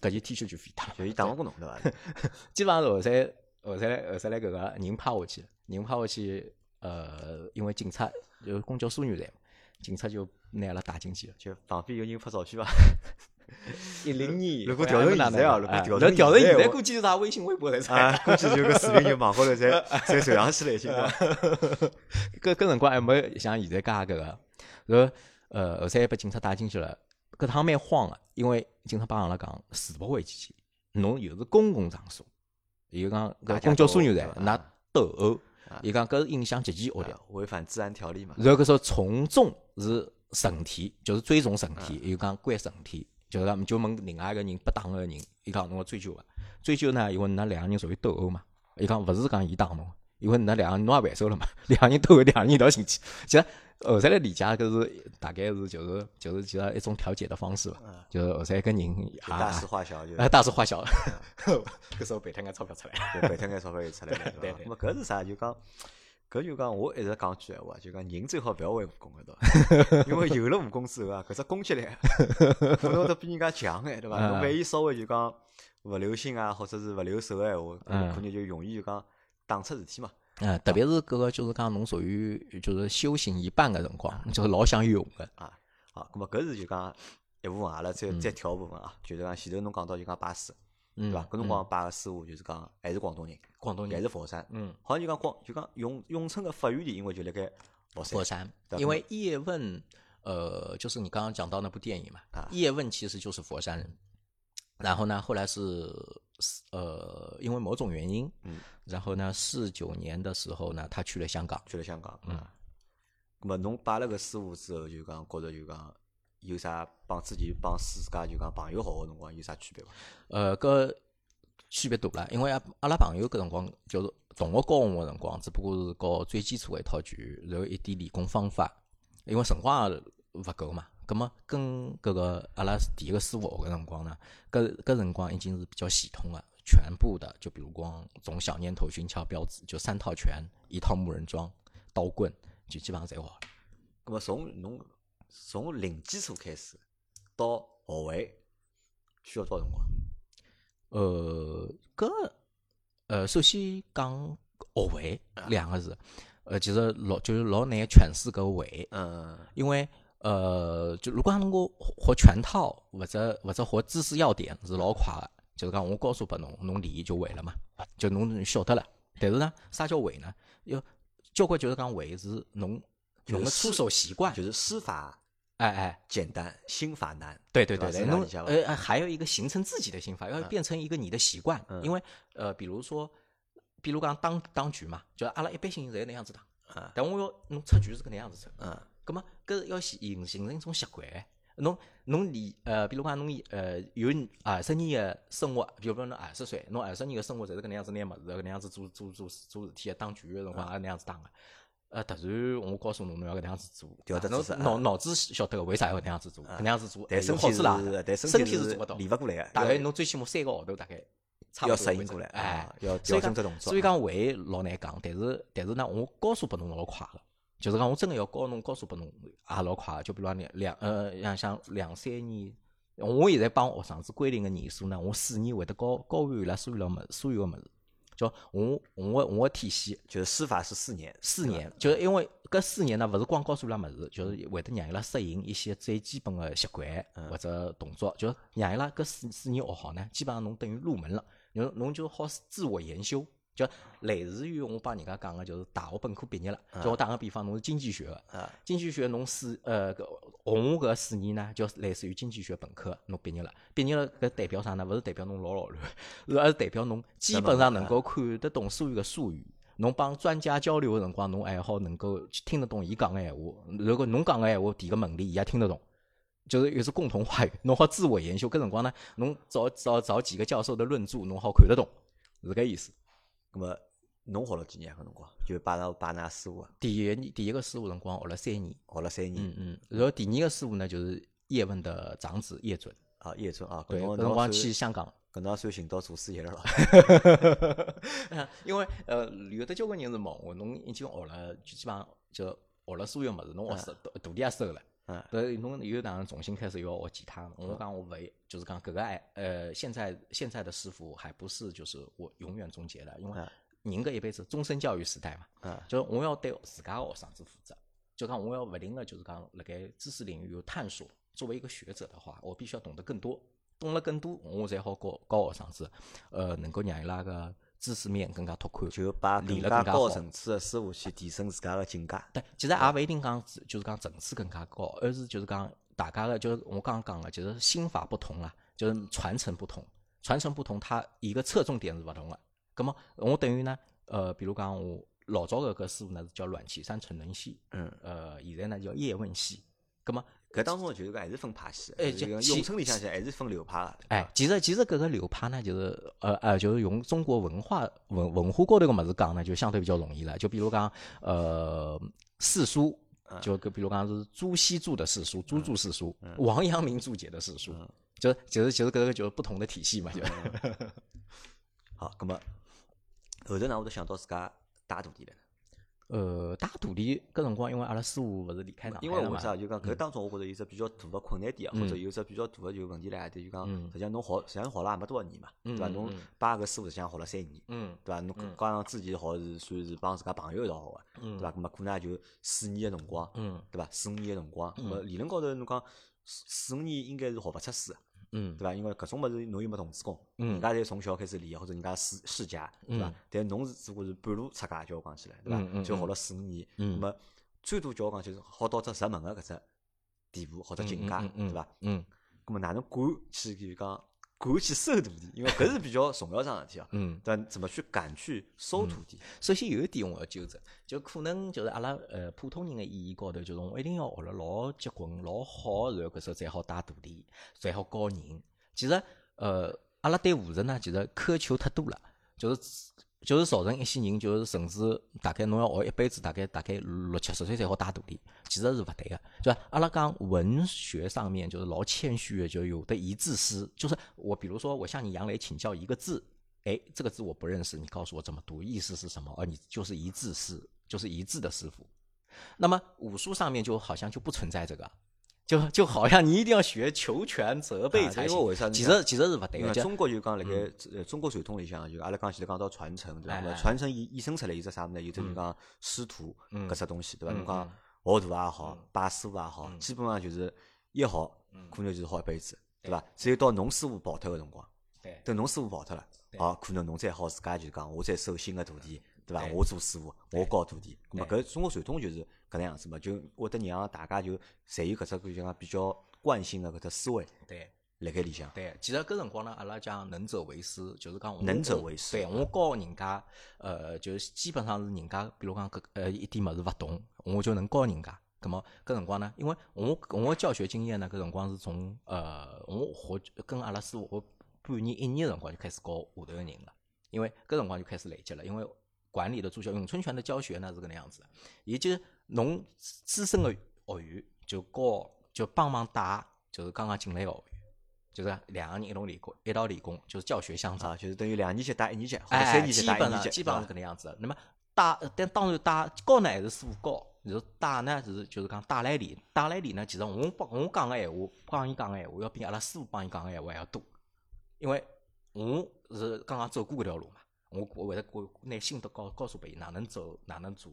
搿件 T 恤就废脱了。就伊打勿过侬对伐？<laughs> 基本上是后头后头来后头来搿个人趴下去，人趴下去，呃，因为警察有公交枢纽站，警察就拿阿拉带进去了。就旁边有人拍照片伐？<laughs> 一零年如果调成现在啊如果调成调成现在，估计是啥微信、微博才出啊，估计就个视频就网高头侪侪传上去了已经。<laughs> 搿搿辰光还没像现在介搿个，然后呃后头还被警察带进去了。搿趟蛮慌个，因为警察帮阿拉讲，世博会期间，侬又是公共场所，又讲搿公交枢纽站，对伐㑚斗殴啊，伊讲搿是影响极其恶劣啊。违反治安条例嘛。然后搿说从重是绳体，就是追踪绳体，伊讲关绳体，就是讲就问另外一个人被打个人，伊讲侬要追究伐？追究呢，因为㑚两个人属于斗殴嘛，伊讲勿是讲伊打侬，因为㑚两个人侬也还手了嘛，<laughs> 两个人斗殴，两个人一道进去。其实后头来理解，搿是大概是就是就是其实一种调解的方式吧，嗯就是后头一个人就大啊事化小，就啊大事化小，<laughs> 搿时候赔脱眼钞票出来。就白脱眼钞票就出来 <laughs> 了，对对伐？那么搿是啥？就讲搿就讲我一直讲句闲话，就讲人最好勿要会武功个，对伐？因为有了武功之后啊，搿只攻击力可能会比人家强哎，对伐？嗯侬万一稍微就讲勿留心啊，或者是勿留手个闲话，嗯可能就容易就讲打出事体嘛。嗯，特别是搿个就是讲侬属于就是修行一半个辰光，就是老想用个。啊，好，咁么搿是就讲一部分阿拉再再跳一部分啊，就是讲前头侬讲到就讲拜师，嗯，对伐？搿辰光拜个师傅就是讲还是广东人，广东人还是佛山，嗯，好像就讲广就讲永永春个发源地，因为就辣盖佛山佛，山，对因为叶问，呃，就是你刚刚讲到那部电影嘛，啊叶问其实就是佛山人。然后呢，后来是呃，因为某种原因，嗯，然后呢，四九年的时候呢，他去了香港，去了香港，嗯啊。咁么侬拜了个师傅之后，就讲觉着就讲有啥帮自己帮自家就讲朋友好个辰光有啥区别伐？呃，搿区别大了，因为阿阿拉朋友搿辰光就是同学教我个辰光，只不过是教最基础个一套拳，然后一点理工方法，因为辰光也勿够嘛。葛么跟搿个阿拉第一个师傅学个辰光呢，搿搿辰光已经是比较系统了，全部的，就比如光从小念头、寻敲标志，就三套拳，一套木人桩、刀棍，就基本上侪学了。咁么从侬从零基础开始到学会需要多少辰光？呃，搿呃，首先讲学会两个字，呃，其实老就是老难诠释搿会，嗯因为呃，就如果讲侬个学全套或者或者学知识要点是老快个，就是讲我告诉拨侬，侬理就会了嘛，就侬晓得了。但是呢，啥叫会呢？要交关就是讲会是侬就是侬个出手习惯，就是施法哎哎，简单，心法难。对对对对，侬呃呃还有一个形成自己的心法，要变成一个你的习惯。嗯因为呃，比如说，比如讲打打局嘛，就阿拉一般性侪那样子打，嗯但我要侬出局是搿能样子出，嗯葛么搿要形形成一种习惯。侬侬练呃，比如讲侬呃有二十年个生活，比如讲侬二十岁，侬二十年个生活侪是搿能样子拿物事，搿能样子做做做做事体个，打拳个辰光也搿能样子打个。呃，突然我告诉侬，侬要搿能样子做，侬调得姿势脑脑子晓得个为啥要搿能样子做，搿能样子做，但哎身体是啦，但身体是做勿到，练勿过来个，大概侬最起码三个号头，大概差要不多会适应过来，哎啊，，要调整只动作。所以讲胃老难讲，但是但是呢，我告诉拨侬老快个，就是讲我真个要教侬，告诉拨侬也老快个。就比如讲两两呃，像像两三年，我现在帮学生子规定个年数呢，我四年会得教教完伊拉所有了物事，所有个物事。叫我我我个体系就是师法是四年，四年，就是因为搿四年呢，勿是光告诉伊拉物事，就是会得让伊拉适应一些最基本个习惯或者动作，就是让伊拉搿四四年学好呢，基本上侬等于入门了，侬侬就好自我研修。就类似于我帮人家讲个，就是大学本科毕业了。就我打个比方，侬是经济学个，啊经济学侬四呃搿学我搿四年呢，就类似于经济学本科，侬毕业了。毕业了搿代表啥呢？勿是代表侬老老卵，是而是代表侬基本上能够看得懂所有个术语。侬帮专家交流个辰光，侬还好能够听得懂伊讲个闲话。如果侬讲个闲话提个问题，伊也听得懂。就是又是共同话语，侬好自我研修。搿辰光呢，侬找找找几个教授的论著，侬好看得懂，是搿意思。咁么侬学了几年搿辰光？就拜㑚拜㑚师傅，第一年第一个师傅辰光学了三年，学了三年嗯嗯，然后第二个师傅呢就是叶问的长子叶准，啊，叶准啊，搿对，辰光去香港，搿能也算寻到祖师爷了咯。<laughs> 因为呃有的交关人是问我，侬已经学了，就基本上就学了所有物事，侬学收徒徒弟也收了。嗯呃，侬有哪能重新开始又要学吉他？我讲我勿会，就是讲搿个爱，呃，现在现在的师傅还不是就是我永远终结了，因为嗯人搿一辈子终身教育时代嘛，嗯就是我要对自家个学生子负责，就讲我要勿停的就是讲辣盖知识领域有探索。作为一个学者的话，我必须要懂得更多，懂了更多，我才好教教学生子，呃，能够让伊拉个知识面更加拓宽。就把更加练了更加高层次的师傅去提升自家的境界。对，其实也勿一定讲就是讲层次更加高，而是就是讲大家的，就是我刚刚讲的，就是心法不同啦，就是传承不同，传承不同，它一个侧重点是勿同的。咁么我等于呢，呃，比如讲我老早个搿师傅呢是叫阮岐山陈能系，嗯，呃，现在呢叫叶问熙。咁么，搿当中就是讲还是分派系的，哎就是就讲咏春里向是还是分流派个。对哎，其实其实搿个流派呢，就是呃呃，就是用中国文化文文化高头个物事讲呢，就相对比较容易了。就比如讲，呃，四书，就比如讲是朱熹著的四书，朱注四书，王阳明注解的四书，就就是就是搿个就是不同的体系嘛，就 <laughs> 好，葛么后头呢，我就想到自家带徒弟来了。呃，带徒弟搿辰光，因为阿拉师傅勿是离开上海嘛因为为啥？就讲搿当中，我觉着有只比较大个困难点啊，或者有只比较大个就问题辣何地？就讲嗯实际上侬学，实际上侬学了也没多少年嘛，对伐？侬嗯嗯嗯拜搿师傅实际上学了三年，嗯对伐？侬加上自己学是算是帮自家朋友一道学个，嗯对伐？葛末可能也就四年个辰光，嗯对伐？四五年个辰光，葛末理论高头侬讲四四五年应该是学勿出师个，嗯对伐？因为搿种物事侬又没童子功，人家侪从小开始练，或者人家世世家，对伐嗯？但侬是只不过是半路出家，叫我讲起来，对伐？就学了四五年，嗯那么最多叫我讲就是好到只入门个搿只地步或者境界，对伐？嗯那么哪能敢去就讲敢去收徒弟，因为搿是比较重要桩事体啊。嗯，但怎么去敢去收徒弟？首先有一点我要纠正，就可能就是阿拉呃普通人的意义高头，就是我一定要学了老结棍、老好，然后搿时候才好带徒弟，才好教人。其实呃，阿拉对武术呢，其实苛求太多了，就是就是造成一些人就是甚至大概侬要学一辈子，大概大概六七十岁才好带徒弟，其实是勿对个，就阿拉讲文学上面就是老谦虚的，就有的一字诗，就是我比如说我向你杨磊请教一个字。哎，这个字我不认识，你告诉我怎么读，意思是什么？而你就是一字师，就是一字的师傅。那么武术上面就好像就不存在这个，就就好像你一定要学求全责备才行。其实其实是勿对个。中国就讲辣盖呃中国传统里向，就阿拉讲前头讲到传承，对伐？传承衍衍生出来有只啥物事？有只就讲师徒搿只东西，对伐？侬讲学徒也好，拜师傅也好，基本上就是一学可能就是好一辈子，对伐？只有到侬师傅跑脱个辰光，等侬师傅跑脱了。哦，可能侬再好自家就是讲，我再收新个徒弟，对伐？我做师傅，我教徒弟。咁么搿中国传统就是搿能样子嘛，就会得让大家就侪有搿只就讲比较惯性的搿只思维。对，辣盖里向。对，其实搿辰光呢，阿拉讲能者为师，就是讲能者为师。对我教人家，呃，就是基本上是人家，比如讲搿呃一点物事勿懂，我就能教人家。咁么搿辰光呢，因为我我教学经验呢，搿辰光是从呃我学跟阿拉师傅学。半年、一年辰光就开始教下头个人了，因为搿辰光就开始累积了。因为管理的助教咏春拳的教学呢是搿能样子，也就是侬资深的学员就教就帮忙带，就是刚刚进来个学员，就是两个人一道练功，一道练功，就是教学相长，就是等于两年级带一年级，或者三年级带一年级，基本上是搿能样子。那么带，但当然带教呢还是师傅教，就是带呢是就是讲带来练，带来练呢，其实我帮我讲个闲话，帮伊讲个闲话，要比阿拉师傅帮伊讲个闲话还要多。因为我是刚刚走过搿条路嘛，我我会得我拿心得告告诉别伊哪能走哪能做，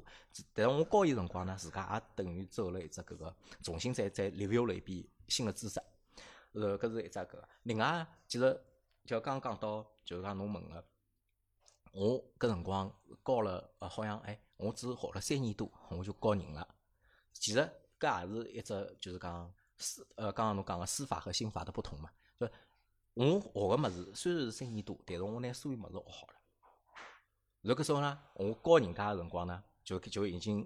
但是我教伊辰光呢，自家也等于走了一只搿个，重新再再 review 了一遍新的知识，呃，搿是一只搿个。另外，其实就刚刚讲到，就是讲侬问个，我搿辰光教了，呃，好像哎，我只学了三年多，我就教人了。其实搿也是一只就是讲司呃，刚刚侬讲个司法和刑法的不同嘛，就。我学个物事虽然是三年多，但是我拿所有物事学好了。然后搿时候呢，我教人家个辰光呢，就就已经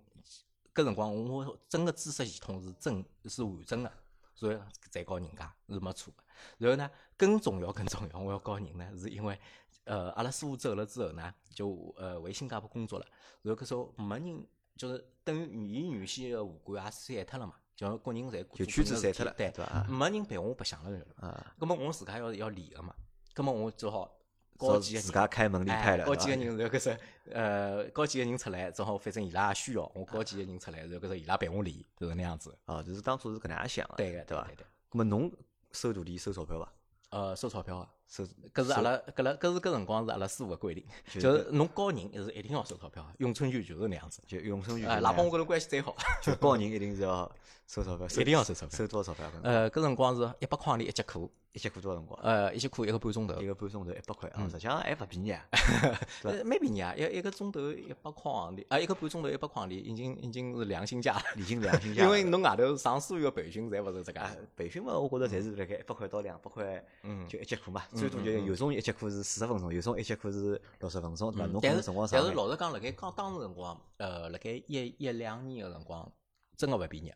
搿辰光我整个知识系统是真，是完整个，所以再教人家是没错个。然后呢，更重要更重要，我要教人呢，是因为呃，阿拉师傅走了之后呢，就呃回新加坡工作了。然后搿时候没人，就是等于伊原先个武馆也散脱了嘛。就个人侪就圈子散脱了，对伐？没人陪我白相了人了。啊，葛末我自家要要练个嘛，葛末我只好搞几个自家开门离开了，高几个人，然后搿是呃，高几个人出来，正好反正伊拉也需要，我高几个人出来，然后搿是伊拉陪我练，就是那样子。啊，就是当初是搿能样想个，对个，对伐？对对。葛末侬收徒弟收钞票伐？呃，收钞票啊，收，搿是阿拉，搿拉，搿是搿辰光是阿拉师傅个规定，就是侬教人是一定要收钞票咏春拳就是那样子，就咏春拳，哎，哪帮我跟侬关系再好，就教人一定是要收钞票，一定要收钞票，收多少钞票？呃，搿辰光是一百块钿一节课。一节课多少辰光？呃，一节课一个半钟头，一个半钟头一百块啊，实际上还勿便宜啊，<laughs> 蛮便宜啊，一一个钟头一百块行钿，啊，一个半钟头一百块钿，已经已经是良心价，已经良心价。<laughs> 因为侬外头上所有培训，侪勿是这个。培训嘛，我觉着侪是辣盖一百块到两百块，嗯，就一节课嘛，最多就有种一节课是四十分钟，有种一节课是六十分钟，对伐？侬但是辰光但是老实讲，辣盖刚当时辰光，呃，辣盖一一两年个辰光，真个勿便宜。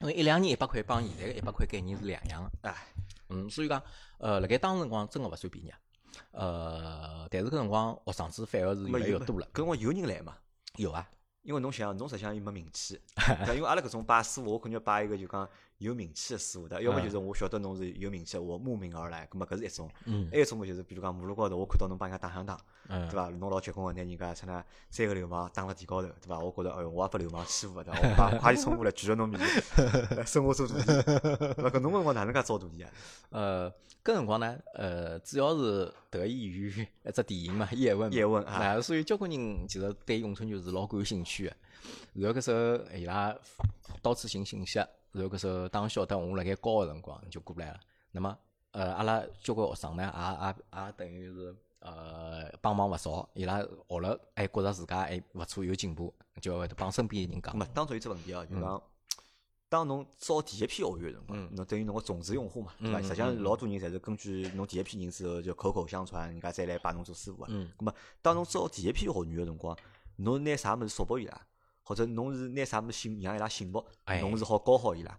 因为一两年一百块帮现在个一百块概念是两样个，哎。嗯，所以讲，呃，辣盖当时辰光真个勿算便宜，呃，但是搿辰光学生子反而是越来越多了。搿辰光有人来嘛？有啊，因为侬想，侬实际上又没名气，<laughs> 因为阿拉搿种拜师傅，我肯定要拜一个就讲有名气的师傅的，要么就是我晓得侬是有名气，我慕名而来，搿么搿是一种。嗯。还有一种么就是，比如讲马路高头，我看到侬帮人家打相打，对伐？侬老结棍个，拿人家出来三个流氓打了地高头，对伐？我觉着，哎哟，我也被流氓欺负，对伐？<laughs> 我快快点冲过来，举着侬面，<laughs> 生我做徒弟，<laughs> 对伐？搿侬辰光哪能介招徒弟啊？呃，搿辰光呢，呃，主要是得益于一只电影嘛，叶问。叶问啊。所以交关人其实对咏春就是老感兴趣个。然后搿时候伊拉到处寻信息，然后搿时候当晓得我辣盖教个辰光就过来了。那么，呃，阿拉交关学生呢，也也也等于是。呃，帮忙勿少，伊拉学了，还觉着自家还勿错，有进步，就会得帮身边人讲。没，当中有只问题哦，就讲当侬招第一批学员个辰光，嗯侬等于侬个种子用户嘛，对伐？嗯实际上嗯老多人侪是根据侬第一批人之后就口口相传，人家再来拜侬做师傅啊。嗯咁么，当侬招第一批学员个辰光，侬拿啥物事说拨伊拉，或者侬是拿啥物事信让伊拉信服，哎。侬是好教好伊拉。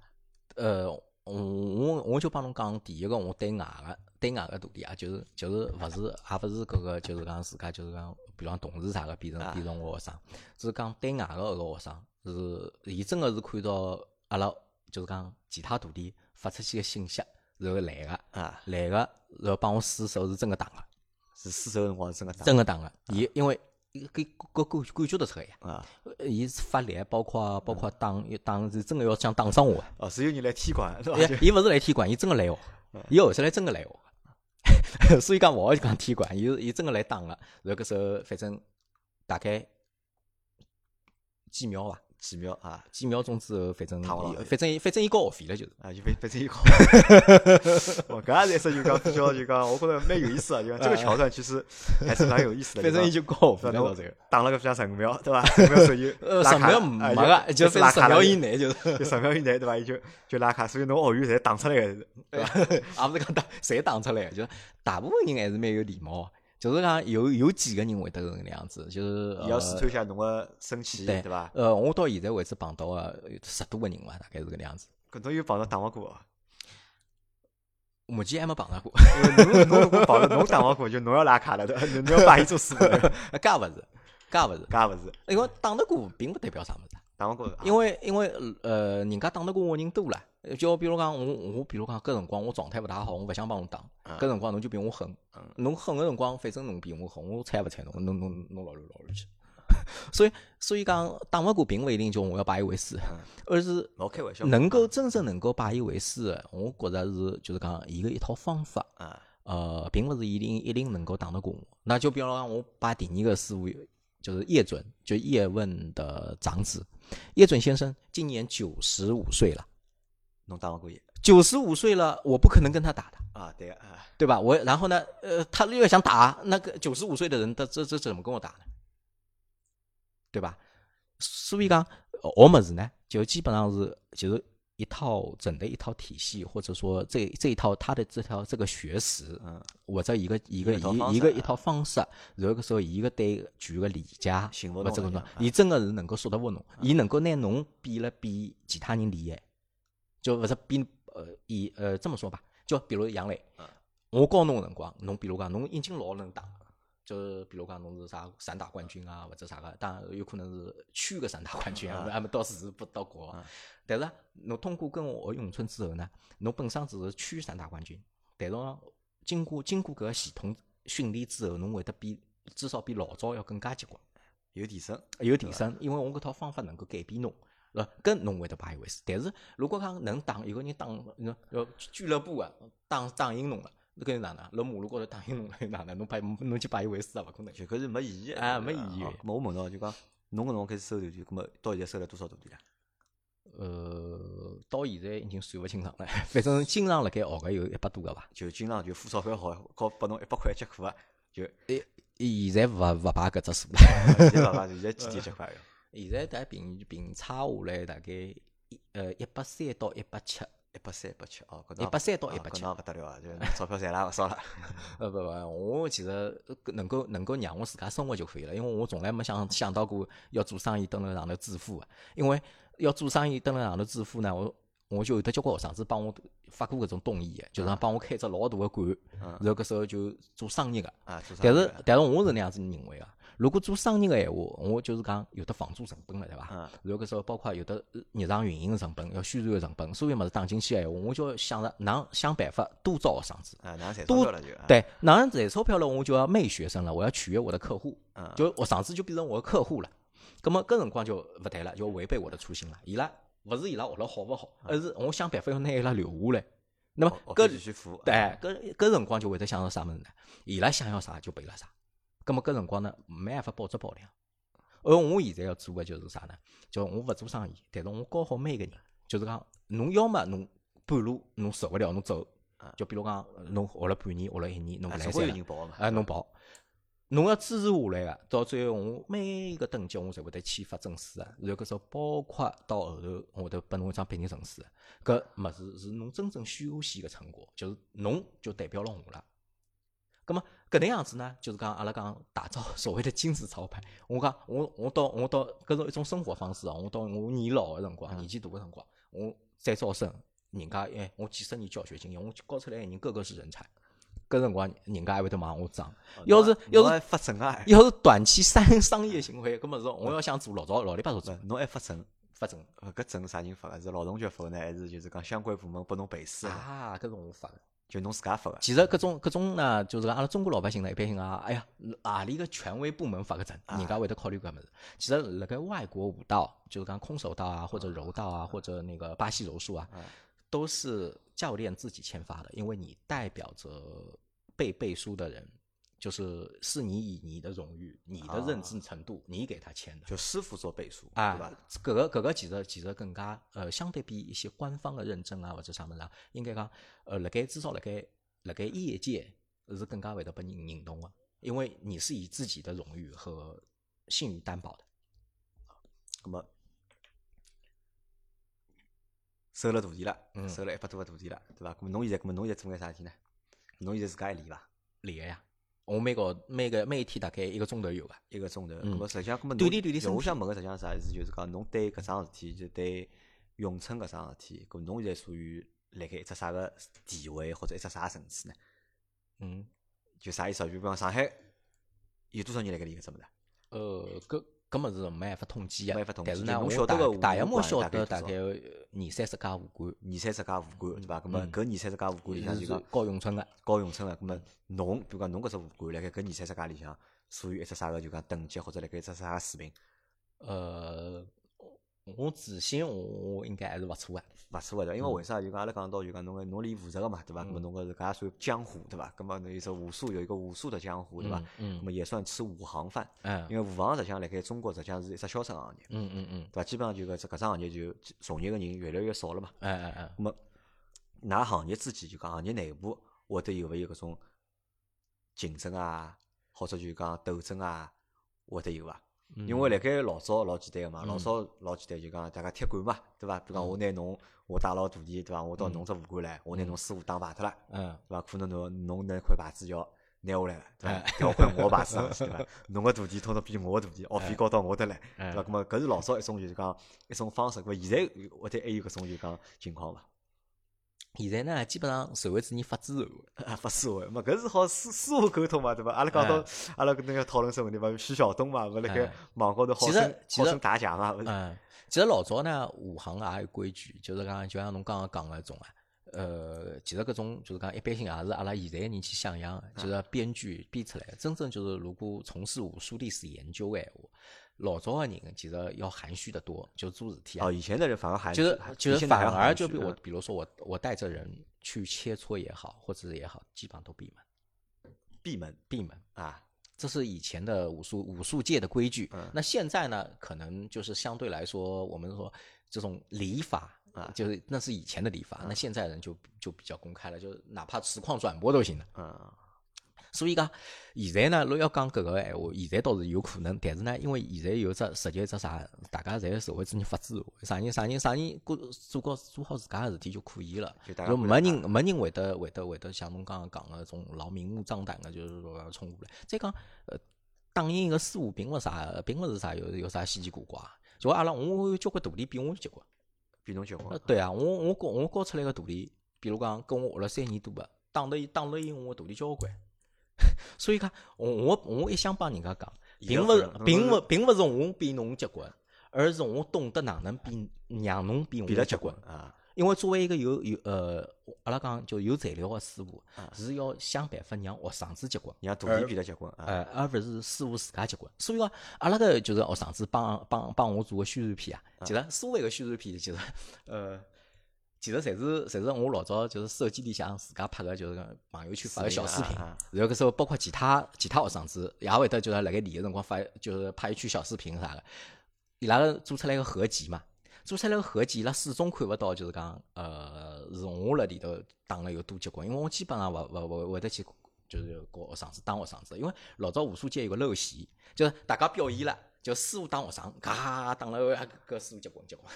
呃，我我我就帮侬讲，第一个我对外个对外个徒弟啊，就是就是勿是也勿是搿个就是讲自家就是讲，比方同事啥个变成变成我学生，只是讲对外个搿个学生是伊真个是看到阿拉就是讲其他徒弟发出去个信息，然后来个啊，来个，然后帮我试手是真个打个，是试手辰光是真个打真个打个，伊因为搿搿感感觉得出个呀。啊。呃伊是发力，包括包括打打是真个要想打伤我的。哦，是有人来踢馆，是伐？伊伊勿是来踢馆，伊真个来哦，伊后头来真个来哦，所以讲勿好讲踢馆，伊伊真个来打个。然后搿时候反正大概几秒伐，几秒啊几秒钟之后，反正反正伊反正伊交学费了就是。啊，就反反正一个。<laughs> 哦，搿也是就讲比较就讲，我觉着蛮有意思啊，就讲这个桥段其实还是蛮有意思的。<laughs> 反正伊就就交学费讲侬了到最后。打了个像十五秒，对伐？十五秒左右呃，十秒啊没个，就就是十秒以内就是。就十秒以内，对伐？伊就就拉卡，所以侬学员侪打出来个，对伐？<laughs> 也勿是讲打谁打出来的，就是大部分人还是蛮有礼貌的，就是讲有有几个人会得搿能样子，就是伊要呃试探一下侬个生气，对对伐？呃，我到现在为止碰到个有十多个人伐，大概是搿能样子。搿侬有碰到打勿过啊？目前还没碰到过，侬侬如果碰到侬打勿过，就侬要拉卡了，对伐？<laughs> 侬侬要拜伊做师傅，对伐搿也勿是，搿也勿是，搿也勿是因为打得过并勿代表啥物事。打勿过，因为因为呃，人家打得过我人多了，就比如讲我我比如讲搿辰光我状态勿大好，我勿想帮侬打，搿辰光侬就比我狠，侬狠个辰光，反正侬比我狠，我睬也勿睬侬，侬侬侬老乱老乱去。<laughs> 所以所以讲打勿过并勿一定就我要拜伊为师，而是能够真正能够拜伊为师的，我觉着是就是讲伊个一套方法，啊呃，并勿是一定一定能够打得过我。那就比如讲，我拜第二个师傅就是叶准，就叶问的长子，叶准先生今年九十五岁了，侬打勿过伊九十五岁了，我不可能跟他打的，啊？对啊，对吧？我然后呢，呃，他又要想打那个九十五岁的人，他这这怎么跟我打呢？对吧？所以讲我么子呢，就基本上是就是一套整的一套体系，或者说这这一套他的这条这个学识，嗯，或者一个一个一一一个一套方式，然后搿时候伊个对句个理解，信服或者搿种侬了就，伊真个是能够说得服侬，伊能够拿侬比了比其他人厉害，就勿是比呃以呃这么说吧，就比如杨磊嗯，我教侬个辰光，侬比如讲侬已经老能打。就是比如讲侬是啥散打冠军啊，或者啥个，当然有可能是区个散打冠军啊，嗯还没到市不到国嗯。但是侬通过跟我学咏春之后呢，侬本身只是区散打冠军，但是呢经过经过搿个系统训练之后，侬会得比至少比老早要更加结棍，有提升，有提升，因为我搿套方法能够改变侬。呃，搿侬会得把一回事，但是如果讲能打有个人打，侬要俱乐部啊，打打赢侬了，那搿是哪能？辣马路高头打赢侬了，哪能？侬把侬去把一回事啊勿可能。就搿是没意义的啊没意义好咁么我问侬就讲，侬搿辰光开始收徒弟，咁么到现在收了多少徒弟了？呃，到现在已经算勿清爽了，<laughs> 反正经常辣盖学个有一百多个伐。就经常就付钞票好，搞拨侬一百块结课啊，就现在勿勿排搿只数了，现在伐？现在几点结课哟？<laughs> 现在大概平平差下来大概一呃一百三到一百七，一百三、一百七哦，搿侬一百三到啊一百七搿。侬勿得了啊！就钞票赚了勿少了。呃不不，我其实呃能够能够让我自家生活就可以了，因为我从来没想想到过要做生意登了上头致富啊。因为要做生意登了上头致富呢，我我就有得交关学生子帮我发过搿种动议的，就是讲帮我开只老大个馆，嗯然后搿时候就做生意个。啊，但是但是我是那样子认为啊，如果做生意个闲话，我就是讲有的房租成本了，对伐？嗯然后搿时候包括有的日常运营个成本，要宣传个成本，所有物事打进去个闲话，我就要想着哪能想办法多招学生子。啊，哪能赚钞多票了就啊对，哪能赚钞票了，我就要媚学生了，我要取悦我的客户，嗯就学生子就变成我的客户了。咁么搿辰光就勿对了，就违背我的初心了。伊拉勿是伊拉学了好勿好，而是我想办法要拿伊拉留下来。那么哦搿对，搿搿辰光就会得想到啥物事呢？伊拉想要啥就拨伊拉啥。咁么搿辰光呢，没办法保质保量。而我现在要做的就是啥呢？就我勿做生意，但是我教好每个人，就是讲侬要么侬半路侬受勿了侬走啊，就比如讲侬学了半年，学了一年，侬勿啊来三了总归有人，报侬跑。侬要支持下来个，到最后我每一个等级我侪会得签发证书个，然后搿包括到后头我会得拨侬一张毕业证书个，搿物事是侬真正修习个成果，就是侬就代表了我了。葛么搿能样子呢，就是讲阿拉讲打造所谓的金字招牌。我讲我我到我到搿种一种生活方式哦，我到我年老个辰光，年纪大个辰光，我再招生，人家哎我几十年教学经验，我教出来个人个个是人才。搿辰光人家还会得骂我脏。要是要是还发证啊？要是短期商商业行为，搿么是我要想做老早老里八早做不，侬还发证？发证呃，搿证啥人发个？是劳动局发个呢，还是就是讲相关部门拨侬背书个？啊，搿是我发个。就侬自家发个？其实搿种搿种呢，就是讲阿拉中国老百姓呢，一般性啊，哎呀，何里个权威部门发个证，人家会得考虑搿物事。其实辣盖外国舞蹈，就是讲空手道啊，或者柔道啊，或者那个巴西柔术啊，都是教练自己签发的，因为你代表着被背书的人，就是是你以你的荣誉、你的认知程度，你给他签的。就师傅做背书，啊对吧？，搿个搿个其实其实更加呃，相对比一些官方的认证啊或者啥物事啊，应该讲呃，辣盖至少辣盖辣盖业界是更加会得被人认同的，因为你是以自己的荣誉和信誉担保的。咁么收了徒弟了，嗯收了一百多个徒弟了，对伐？咁么侬现在，咁么侬现在做眼啥事体呢？侬现在自家还练伐？练个呀，我每个每个每一天大概一个钟头有伐。一个钟头，嗯实际上，锻侬炼我想问个实际上啥意思？就是讲侬对搿桩事体，就对咏春搿桩事体，搿侬现在属于辣盖一只啥个地位或者一只啥层次呢？嗯，就啥意思啊？就比方上海有多少人辣盖练搿只物事？呃，搿搿么是没办法统计个没办法，统计但是呢，我晓得个大约摸晓得大概呃二三十家武馆，二三十家武馆，对伐？搿么嗯搿二三十家武馆里向就讲高永春个。高永春个，搿么侬比如讲侬搿只武馆辣盖搿二三十家里向属于一只啥个就讲等级或者辣盖一只啥个水平？呃，我自信我我应该还是勿错个。勿错个对伐？因为为啥就讲阿拉讲到就讲侬个侬练武术个嘛，对伐？咁么侬个搿也算江湖对伐？咁么侬有只武术有一个武术的江湖对伐？嗯咁么也算吃武行饭，嗯因为武行实际上辣盖中国实际上是一只销售行业，嗯嗯嗯，对伐？基本上就搿只搿只行业就从业个人越来越少了嘛。哎哎哎，咁么，㑚行业之间就讲行业内部会得有勿有搿种竞争啊，或者就讲斗争啊，会得有伐？因为辣盖老早老简单个嘛，老早老简单就讲大家踢馆嘛，对伐？比如讲我拿侬，我带牢徒弟，对伐？我到侬只武馆来，我拿侬师傅打败脱了，嗯对伐？可能侬侬那块牌子要拿下来了，对伐？<laughs> 要换我牌子上去，对伐？侬个徒弟通常比我个徒弟学费高到我得来，对伐？咁么搿是老早一种就是讲一种方式，咁么现在会得还有搿种就讲情况伐？现在呢，基本上社会主义发之后，<laughs> 啊，发思维，嘛，搿是好私私下沟通嘛，对伐？阿拉讲到阿拉搿能个讨论什问题嘛，徐晓东嘛，勿辣盖哎网高头好其实称其实号称打假嘛，嗯，其实老早呢，武行也有规矩，就是讲，就像侬刚刚讲个种啊，呃，其实搿种就是讲一般性也是阿拉现在人去想象的，就是编剧编出来的。真正就是如果从事武术历史研究个闲话，老早个人其实要含蓄的多，就做事体啊哦，，以前的人反而还就是就是反而就比我嗯，比如说我我带着人去切磋也好，或者也好，基本上都闭门。闭门。闭门。啊，这是以前的武术武术界的规矩。嗯。那现在呢，可能就是相对来说，我们说这种礼法啊。就是那是以前的礼法，那现在人就就比较公开了，就是哪怕实况转播都行了。嗯，所以讲，现在呢，如果要讲搿个闲话，现在倒是有可能，但是呢，因为现在有只涉及一只啥，大家侪社会主义法治，啥人啥人啥人过做好做好自家个事体就可以了就没人没人会得会得会得像侬刚刚讲个种老明目张胆个，就是说冲过来。再讲，呃，打赢一个师傅并勿啥，并勿是啥有有啥稀奇古怪。就阿拉我有交关徒弟比我结棍。比侬结棍呃，对啊，我我教我教出来个徒弟，比如讲跟我学了三年多个，打得打得赢我徒弟交关。<laughs> 所以讲，我我我一向帮人家讲，并勿是并勿并勿是我比侬结棍，而是我懂得哪能比让侬比我比了结结棍棍。啊，因为作为一个有有呃，阿拉讲叫有材料个师傅啊，是要想办法让学生子结棍。让徒弟比了结棍啊，呃，而勿是师傅自家结棍。所以讲，阿拉个就是学生子帮帮帮我做个宣传片啊，其实所谓个宣传片，其实呃，其实侪是侪是我老早就是手机里向自家拍个，就是讲朋友圈发个小视频。然后搿时候包括其他其他学生子也会得就是辣盖练个辰光发，就是拍一圈小视频啥个，伊拉个做出来个合集嘛。做出来个合集，伊拉始终看勿到，就是讲，呃，是我辣里头打了有多结棍，因为我基本上勿勿勿会得去就是搞学生子当学生子，因为老早武术界有个陋习，就是大家表演了，就师傅当学生，咔打了搿师傅结棍结棍。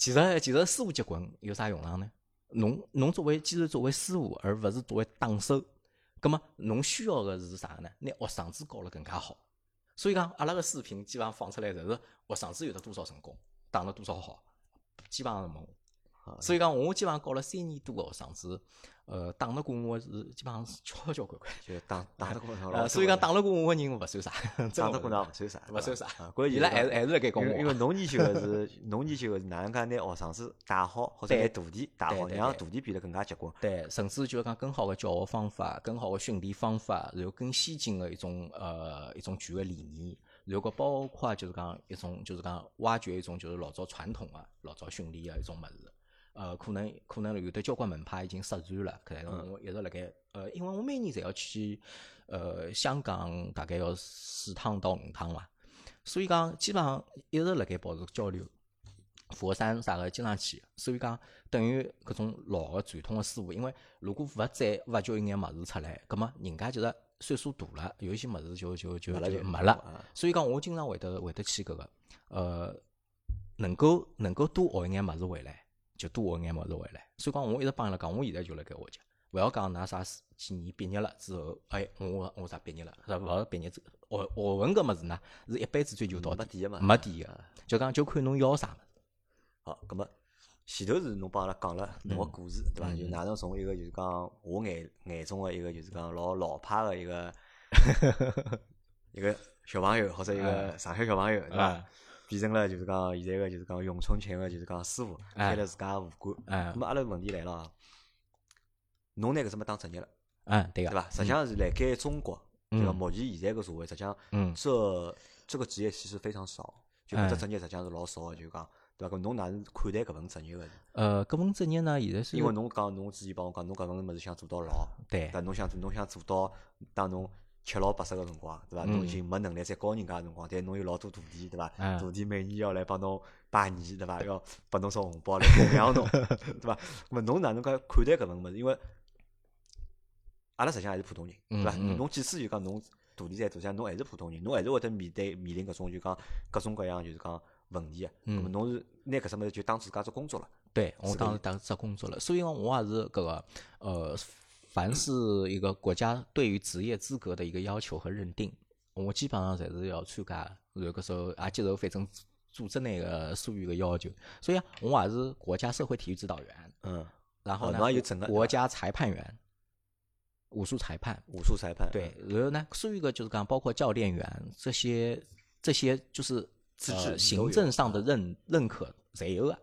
其实其实师傅结棍有啥用场呢？侬侬作为既然作为师傅，而勿是作为打手，葛么侬需要个是啥呢？拿学生子教了更加好。所以讲，阿拉个视频基本上放出来，侪是学生子有得多少成功，打了多少好，基本上是问。所以讲，我基本上教了三年多个学生子。呃，打得过我是基本上是交交关关，就打打得过呃，所以讲打得过我个人勿算啥，打得过㑚勿算啥，勿算啥。关键伊拉还是还是辣盖教我。因为侬研究个是侬研究个是哪能介拿学生子带好，或者拿徒弟带好，让徒弟变得更加结棍。对，甚至就是讲更好个教学方法，更好个训练方法，然后更先进个一种呃一种教育理念，然后包括就是讲一种就是讲挖掘一种就是老早传统个老早训练个一种物事。呃，可能可能有的交关门派已经失传了，可能我一直辣盖呃，因为我每年侪要去呃香港，大概要四趟到五趟伐，所以讲基本上一直辣盖保持交流。佛山啥个经常去，所以讲等于搿种老个传统个师傅，因为如果勿再挖掘一眼物事出来，葛末人家就是岁数大了，有一些物事就就就就没了。所以讲我经常会得会得去搿个呃，能够能够多学一眼物事回来。就多学眼物事回来，所以讲我一直帮伊拉讲，我现在就辣盖学习，勿要讲㑚啥几年毕业了之后，哎，我我啥毕业了，是勿好毕业之学学问搿物事呢，是一辈子追求到没底个嘛，没底个，就讲就看侬要啥物事。好，葛末前头是侬帮阿拉讲了侬个故事，对伐？就哪能从一个就是讲我眼眼中个一个就是讲老老派个一个一个小朋友，或者一个上海小朋友，对伐？变成了就是讲现在个就是讲咏春拳个就是讲师傅，开了自家个武馆。哎，那么阿拉问题来了，侬拿搿只么当职业了？嗯，对个，对伐？实际上是辣盖中国，对伐？目前现在个社会，实际上，嗯这这个职业其实非常少，就搿只职业实际上是老少个，就讲，对伐？搿侬哪能看待搿份职业个？呃，搿份职业呢，现在是因为侬讲侬之前帮我讲，侬搿份物事想做到老，对，但侬想做，侬想做到当侬。七老八十个辰光，对伐？侬已经没能力再教人家个辰光，但侬有老多徒弟，对伐？徒弟每年要来帮侬拜年，对伐？要拨侬送红包来供养侬，<laughs> 对伐？么侬哪能介看待搿份物事？因为阿拉实际上还是普通人，对伐？侬即使就讲侬徒弟再多，像侬还是普通人，侬还是会得面对面临搿种就讲各种各样就是讲问题个。嗯。侬是拿搿只物事就当自家做工作了？对，我当当做工作了。所以讲，我也是搿个呃。凡是一个国家对于职业资格的一个要求和认定，我基本上侪是要参加。然后搿时候也接受反正组织内个所有个要求，所以啊我也是国家社会体育指导员。嗯，然后呢，国家裁判员，武术裁判，武术裁判。对，然后呢，所有个就是讲包括教练员这些这些就是资质行政上的认认可侪有个。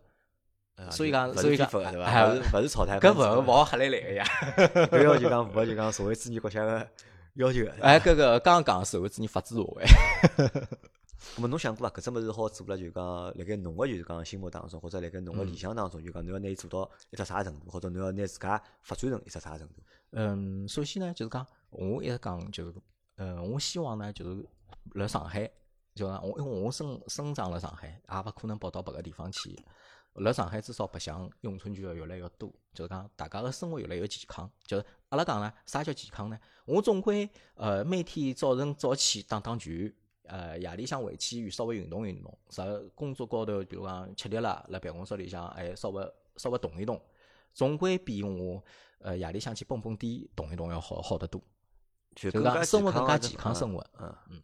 所以讲，所以 <laughs> 讲，对伐？勿是勿是草台，搿勿勿好黑来来个呀。搿要就讲符合就讲社会主义国家个要求。哎，搿个刚刚讲社会主义法治社会。咾么侬想过伐？搿只物事好做了，就讲辣盖侬个就是讲心目当中，或者辣盖侬个理想当中，就讲侬要拿伊做到一只啥程度，或者侬要拿自家发展成一只啥程度？嗯，首先呢，就是讲我一直讲，就是嗯，我希望呢，就是辣上海，就讲我因为我生生长辣上海，也勿可能跑到别个地方去。辣上海至少白相咏春拳个越来越多，就是讲大家个生活越来越健康。就是阿拉讲呢，啥叫健康呢？我总归呃每天早晨早起打打拳，呃夜里向回去稍微运动运动。啥工作高头，比如讲吃力了，辣办公室里向还稍微稍微动一动，总归比我呃夜里向去蹦蹦迪动一动要好好得多。就讲生活更加健康生活。嗯嗯。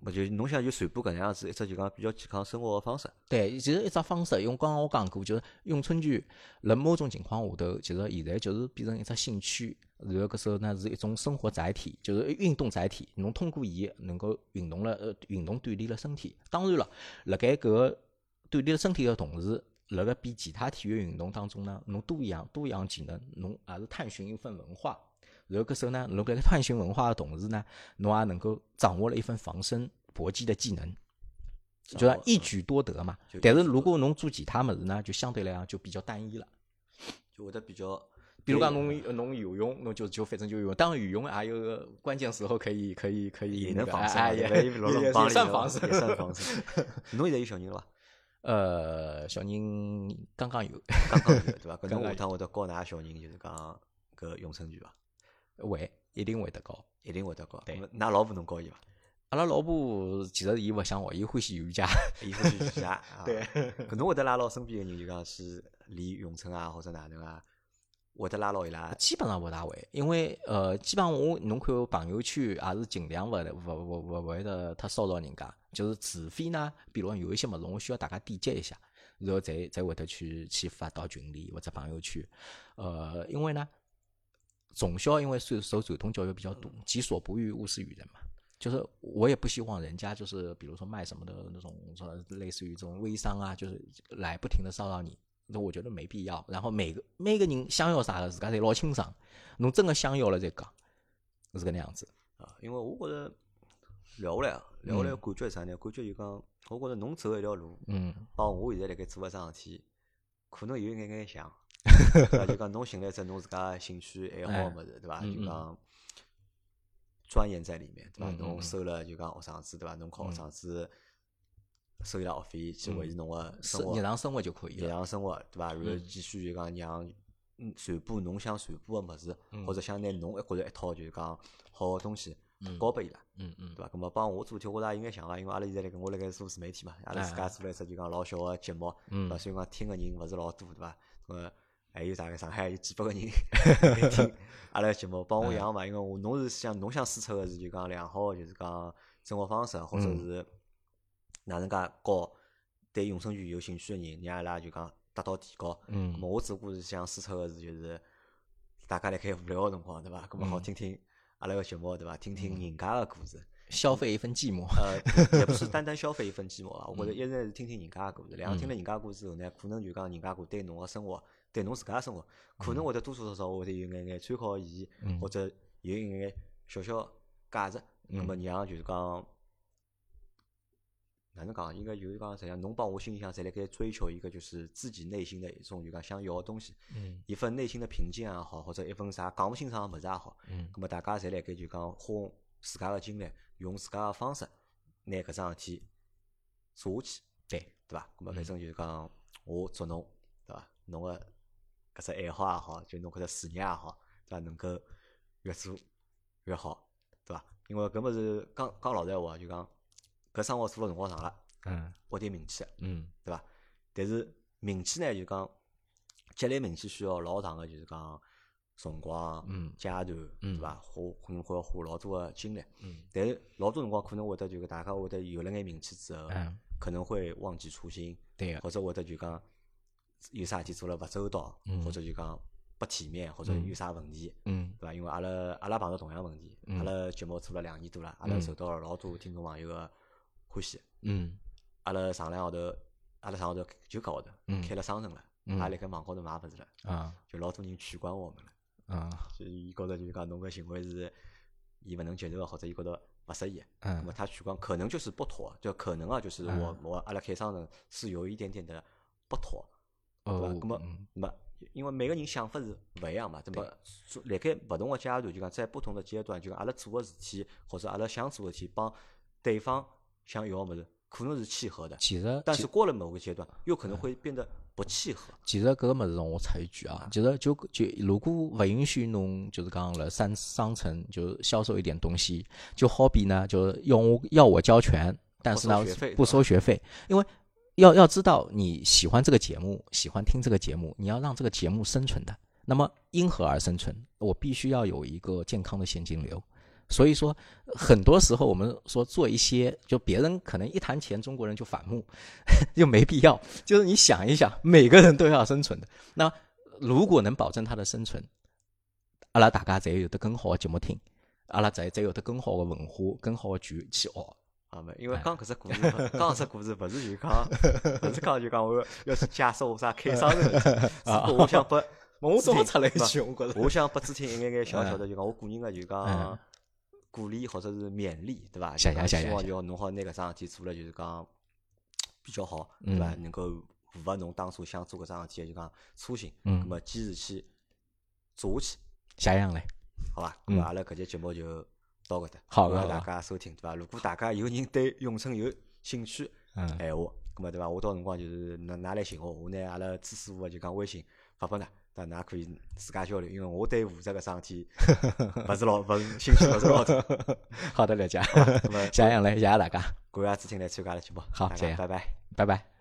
勿就侬想就传播搿能样子一只就讲比较健康生活个方式。对，其实一只方式，用刚刚我讲过，就是咏春拳，辣某种情况下头，其实现在就是变成一只兴趣，然后搿时候呢是一种生活载体，就是运动载体。侬通过伊能够运动了，呃，运动锻炼了身体。当然了，辣盖搿个锻炼了身体个同时，辣盖比其他体育运动当中呢，侬多一样多一样技能，侬也是探寻一份文化。然后搿时候呢，侬辣盖探寻文化的同时呢，侬也能够掌握了一份防身搏击的技能，就讲一举多得嘛。但是如果侬做其他物事呢，就相对来讲就比较单一了，就会得比较。比如讲侬侬游泳，侬就就反正就游泳。当然游泳也有个关键时候可以可以可以也能防身，也 <laughs> 也算防身，也算防身。侬现在有小人了伐？呃，小人刚刚有，刚刚有对伐？<laughs> 搿侬下趟会得教㑚小人就是讲搿咏春拳伐？会，一定会得高。一定会得高。对那老婆侬教伊伐？阿拉老婆其实伊勿想学，伊欢喜瑜伽。<laughs> 伊欢喜瑜伽。<laughs> 啊对。搿侬会得拉牢身边个人，就讲去练咏春啊，或者哪能啊？会得拉牢伊拉。基本上勿大会，因为呃，基本上我侬看我朋友圈也是尽量勿勿勿勿勿会得太骚扰人家，就是除非呢，比如讲有一些物事我需要大家点击一下，然后才才会得去去发到群里或者朋友圈。呃，因为呢，从小因为受受传统教育比较多，己所不欲，勿施于人嘛。就是我也不希望人家就是比如说卖什么的那种说类似于这种微商啊，就是来不停的骚扰你。那我觉得没必要。然后每个每个人想要啥个，自家侪老清爽。侬真的想要了再讲，是搿能样子。啊，因为我觉着聊下来，聊下来感觉啥呢？感觉就讲，我觉着侬走一条路，嗯，帮我现在辣盖做个桩事体，可能有一眼眼像。就讲侬寻了一只侬自家兴趣爱好个物事，对伐？就讲钻研在里面，对伐？侬收了就讲学生子，对伐？侬靠学生子。收伊拉学费去维持侬个生活，日常生活就可以日常生活对伐？然后继续就讲让嗯传播侬想传播个物事，或者想拿侬一觉着一套就是讲好个东西交拨伊拉，嗯嗯，对伐？咁么帮我做体，我也应该想个，因为阿拉现在辣盖我辣盖做自媒体嘛，阿拉自家做了一只就讲老小个节目，对伐？虽然讲听个人勿是老多，对伐？呃，还有大概上海有几百个人 <laughs> 听阿拉节目，帮我样嘛，因为我侬是想侬想输出个是就讲良好个就是讲生活方式，或者是。哪能介教对咏春拳有兴趣个人，让阿拉就讲得到提高。嗯。我只不过是想输出个是，就是大家辣盖无聊个辰光，对伐？咁么好听听阿拉个节目，对伐？听听人家个故事，消费一份寂寞。呃，也不是 <laughs> 单单消费一份寂寞啊。我觉着一直是听听人家个故事，然后听了人家故事之后呢，可能就讲人家对侬个生活，对侬自家生活，可能会得多多少少会得有眼眼参考意义，或者有眼眼小小价值。那么让就是讲。哪能讲？应该就是讲，实际上侬帮我心里向侪辣盖追求一个，就是自己内心的一种就讲想要个东西，一份内心的平静也好，或者一份啥讲勿清爽个物事也好，那么大家侪辣盖就讲花自家个精力，用自家个方式，拿搿桩事体做下去，对对伐？咁么反正就是讲，我祝侬对伐？侬个搿只爱好也好，就侬搿只事业也好，对伐？能够越做越好，对伐？因为搿物事讲讲老实闲话，就讲。搿生活做了辰光长了，嗯，会得名气，嗯，对伐？但是名气呢，就讲积累名气需要老长个，就是讲辰光、嗯，阶段，对伐？花可能会要花老多个精力，嗯，但是老多辰光可能会得就大家会得有了眼名气之后，嗯，可能会忘记初心，对，或者会得就讲有啥事体做了勿周到，或者就讲不体面，或者有啥问题，嗯，对伐？因为阿拉阿拉碰到同样问题，阿拉节目做了两年多了，阿拉受到了老多听众朋友个。欢喜，嗯，阿拉上两号头，阿拉上号头就搿号头开了商城了，也辣盖网高头买物事了，啊，就老多人取关我们了，啊，就伊觉着就是讲侬搿行为是伊勿能接受个，或者伊觉着勿适意，嗯，那么他取关可能就是不妥，就可能啊，就是我我阿拉开商城是有一点点的不妥，对伐？那么那么因为每个人想法是勿一样嘛，对么辣盖勿同个阶段，就讲在不同的阶段，就讲阿拉做个事体或者阿拉想做个事体帮对方。想要个物事可能是契合的，其实，但是过了某个阶段，又可能会变得不契合。其实搿个物事我插一句啊，其实就就如果勿允许侬就是讲了商商城就销售一点东西，就好比呢，就要我要我交全，但是呢不收学费，因为要要知道你喜欢这个节目，喜欢听这个节目，你要让这个节目生存的，那么因何而生存？我必须要有一个健康的现金流。所以说，很多时候我们说做一些，就别人可能一谈钱，中国人就反目，<laughs> 就没必要。就是你想一想，每个人都要生存的。那如果能保证他的生存，阿拉大家才有得更好的节目听，阿拉才才有得更好的文化、更好的剧去学。啊没，因为讲搿只故事，讲搿只故事勿是就讲，<laughs> 勿是讲就讲我要是解释我啥开商的 <laughs> 我想拨 <laughs> 我出来一句？我觉着，我想拨子听一眼眼小小的，就讲我个人个就讲。鼓励或者是勉励，对伐？希望就侬好拿搿桩事体做了，就是讲比较好，对伐？能够符合侬当初想做搿桩事体就讲初心，嗯，咁么坚持去做下去，下样嘞，好伐？咁么阿拉搿节节目就到搿搭，好，谢大家收听，对伐？如果大家有人对咏春有兴趣，嗯，闲话，咁么对伐？我到辰光就是拿拿来寻我，我拿阿拉支师傅就讲微信发拨㑚。对伐？㑚可以自家交流，因为我对负责搿桩事体勿是老勿是兴趣勿是老大。<laughs> 好的，了解。那么 <laughs> 谢谢杨磊，谢谢大家，感谢朱婷来参加阿拉节目，好谢谢拜拜。拜拜。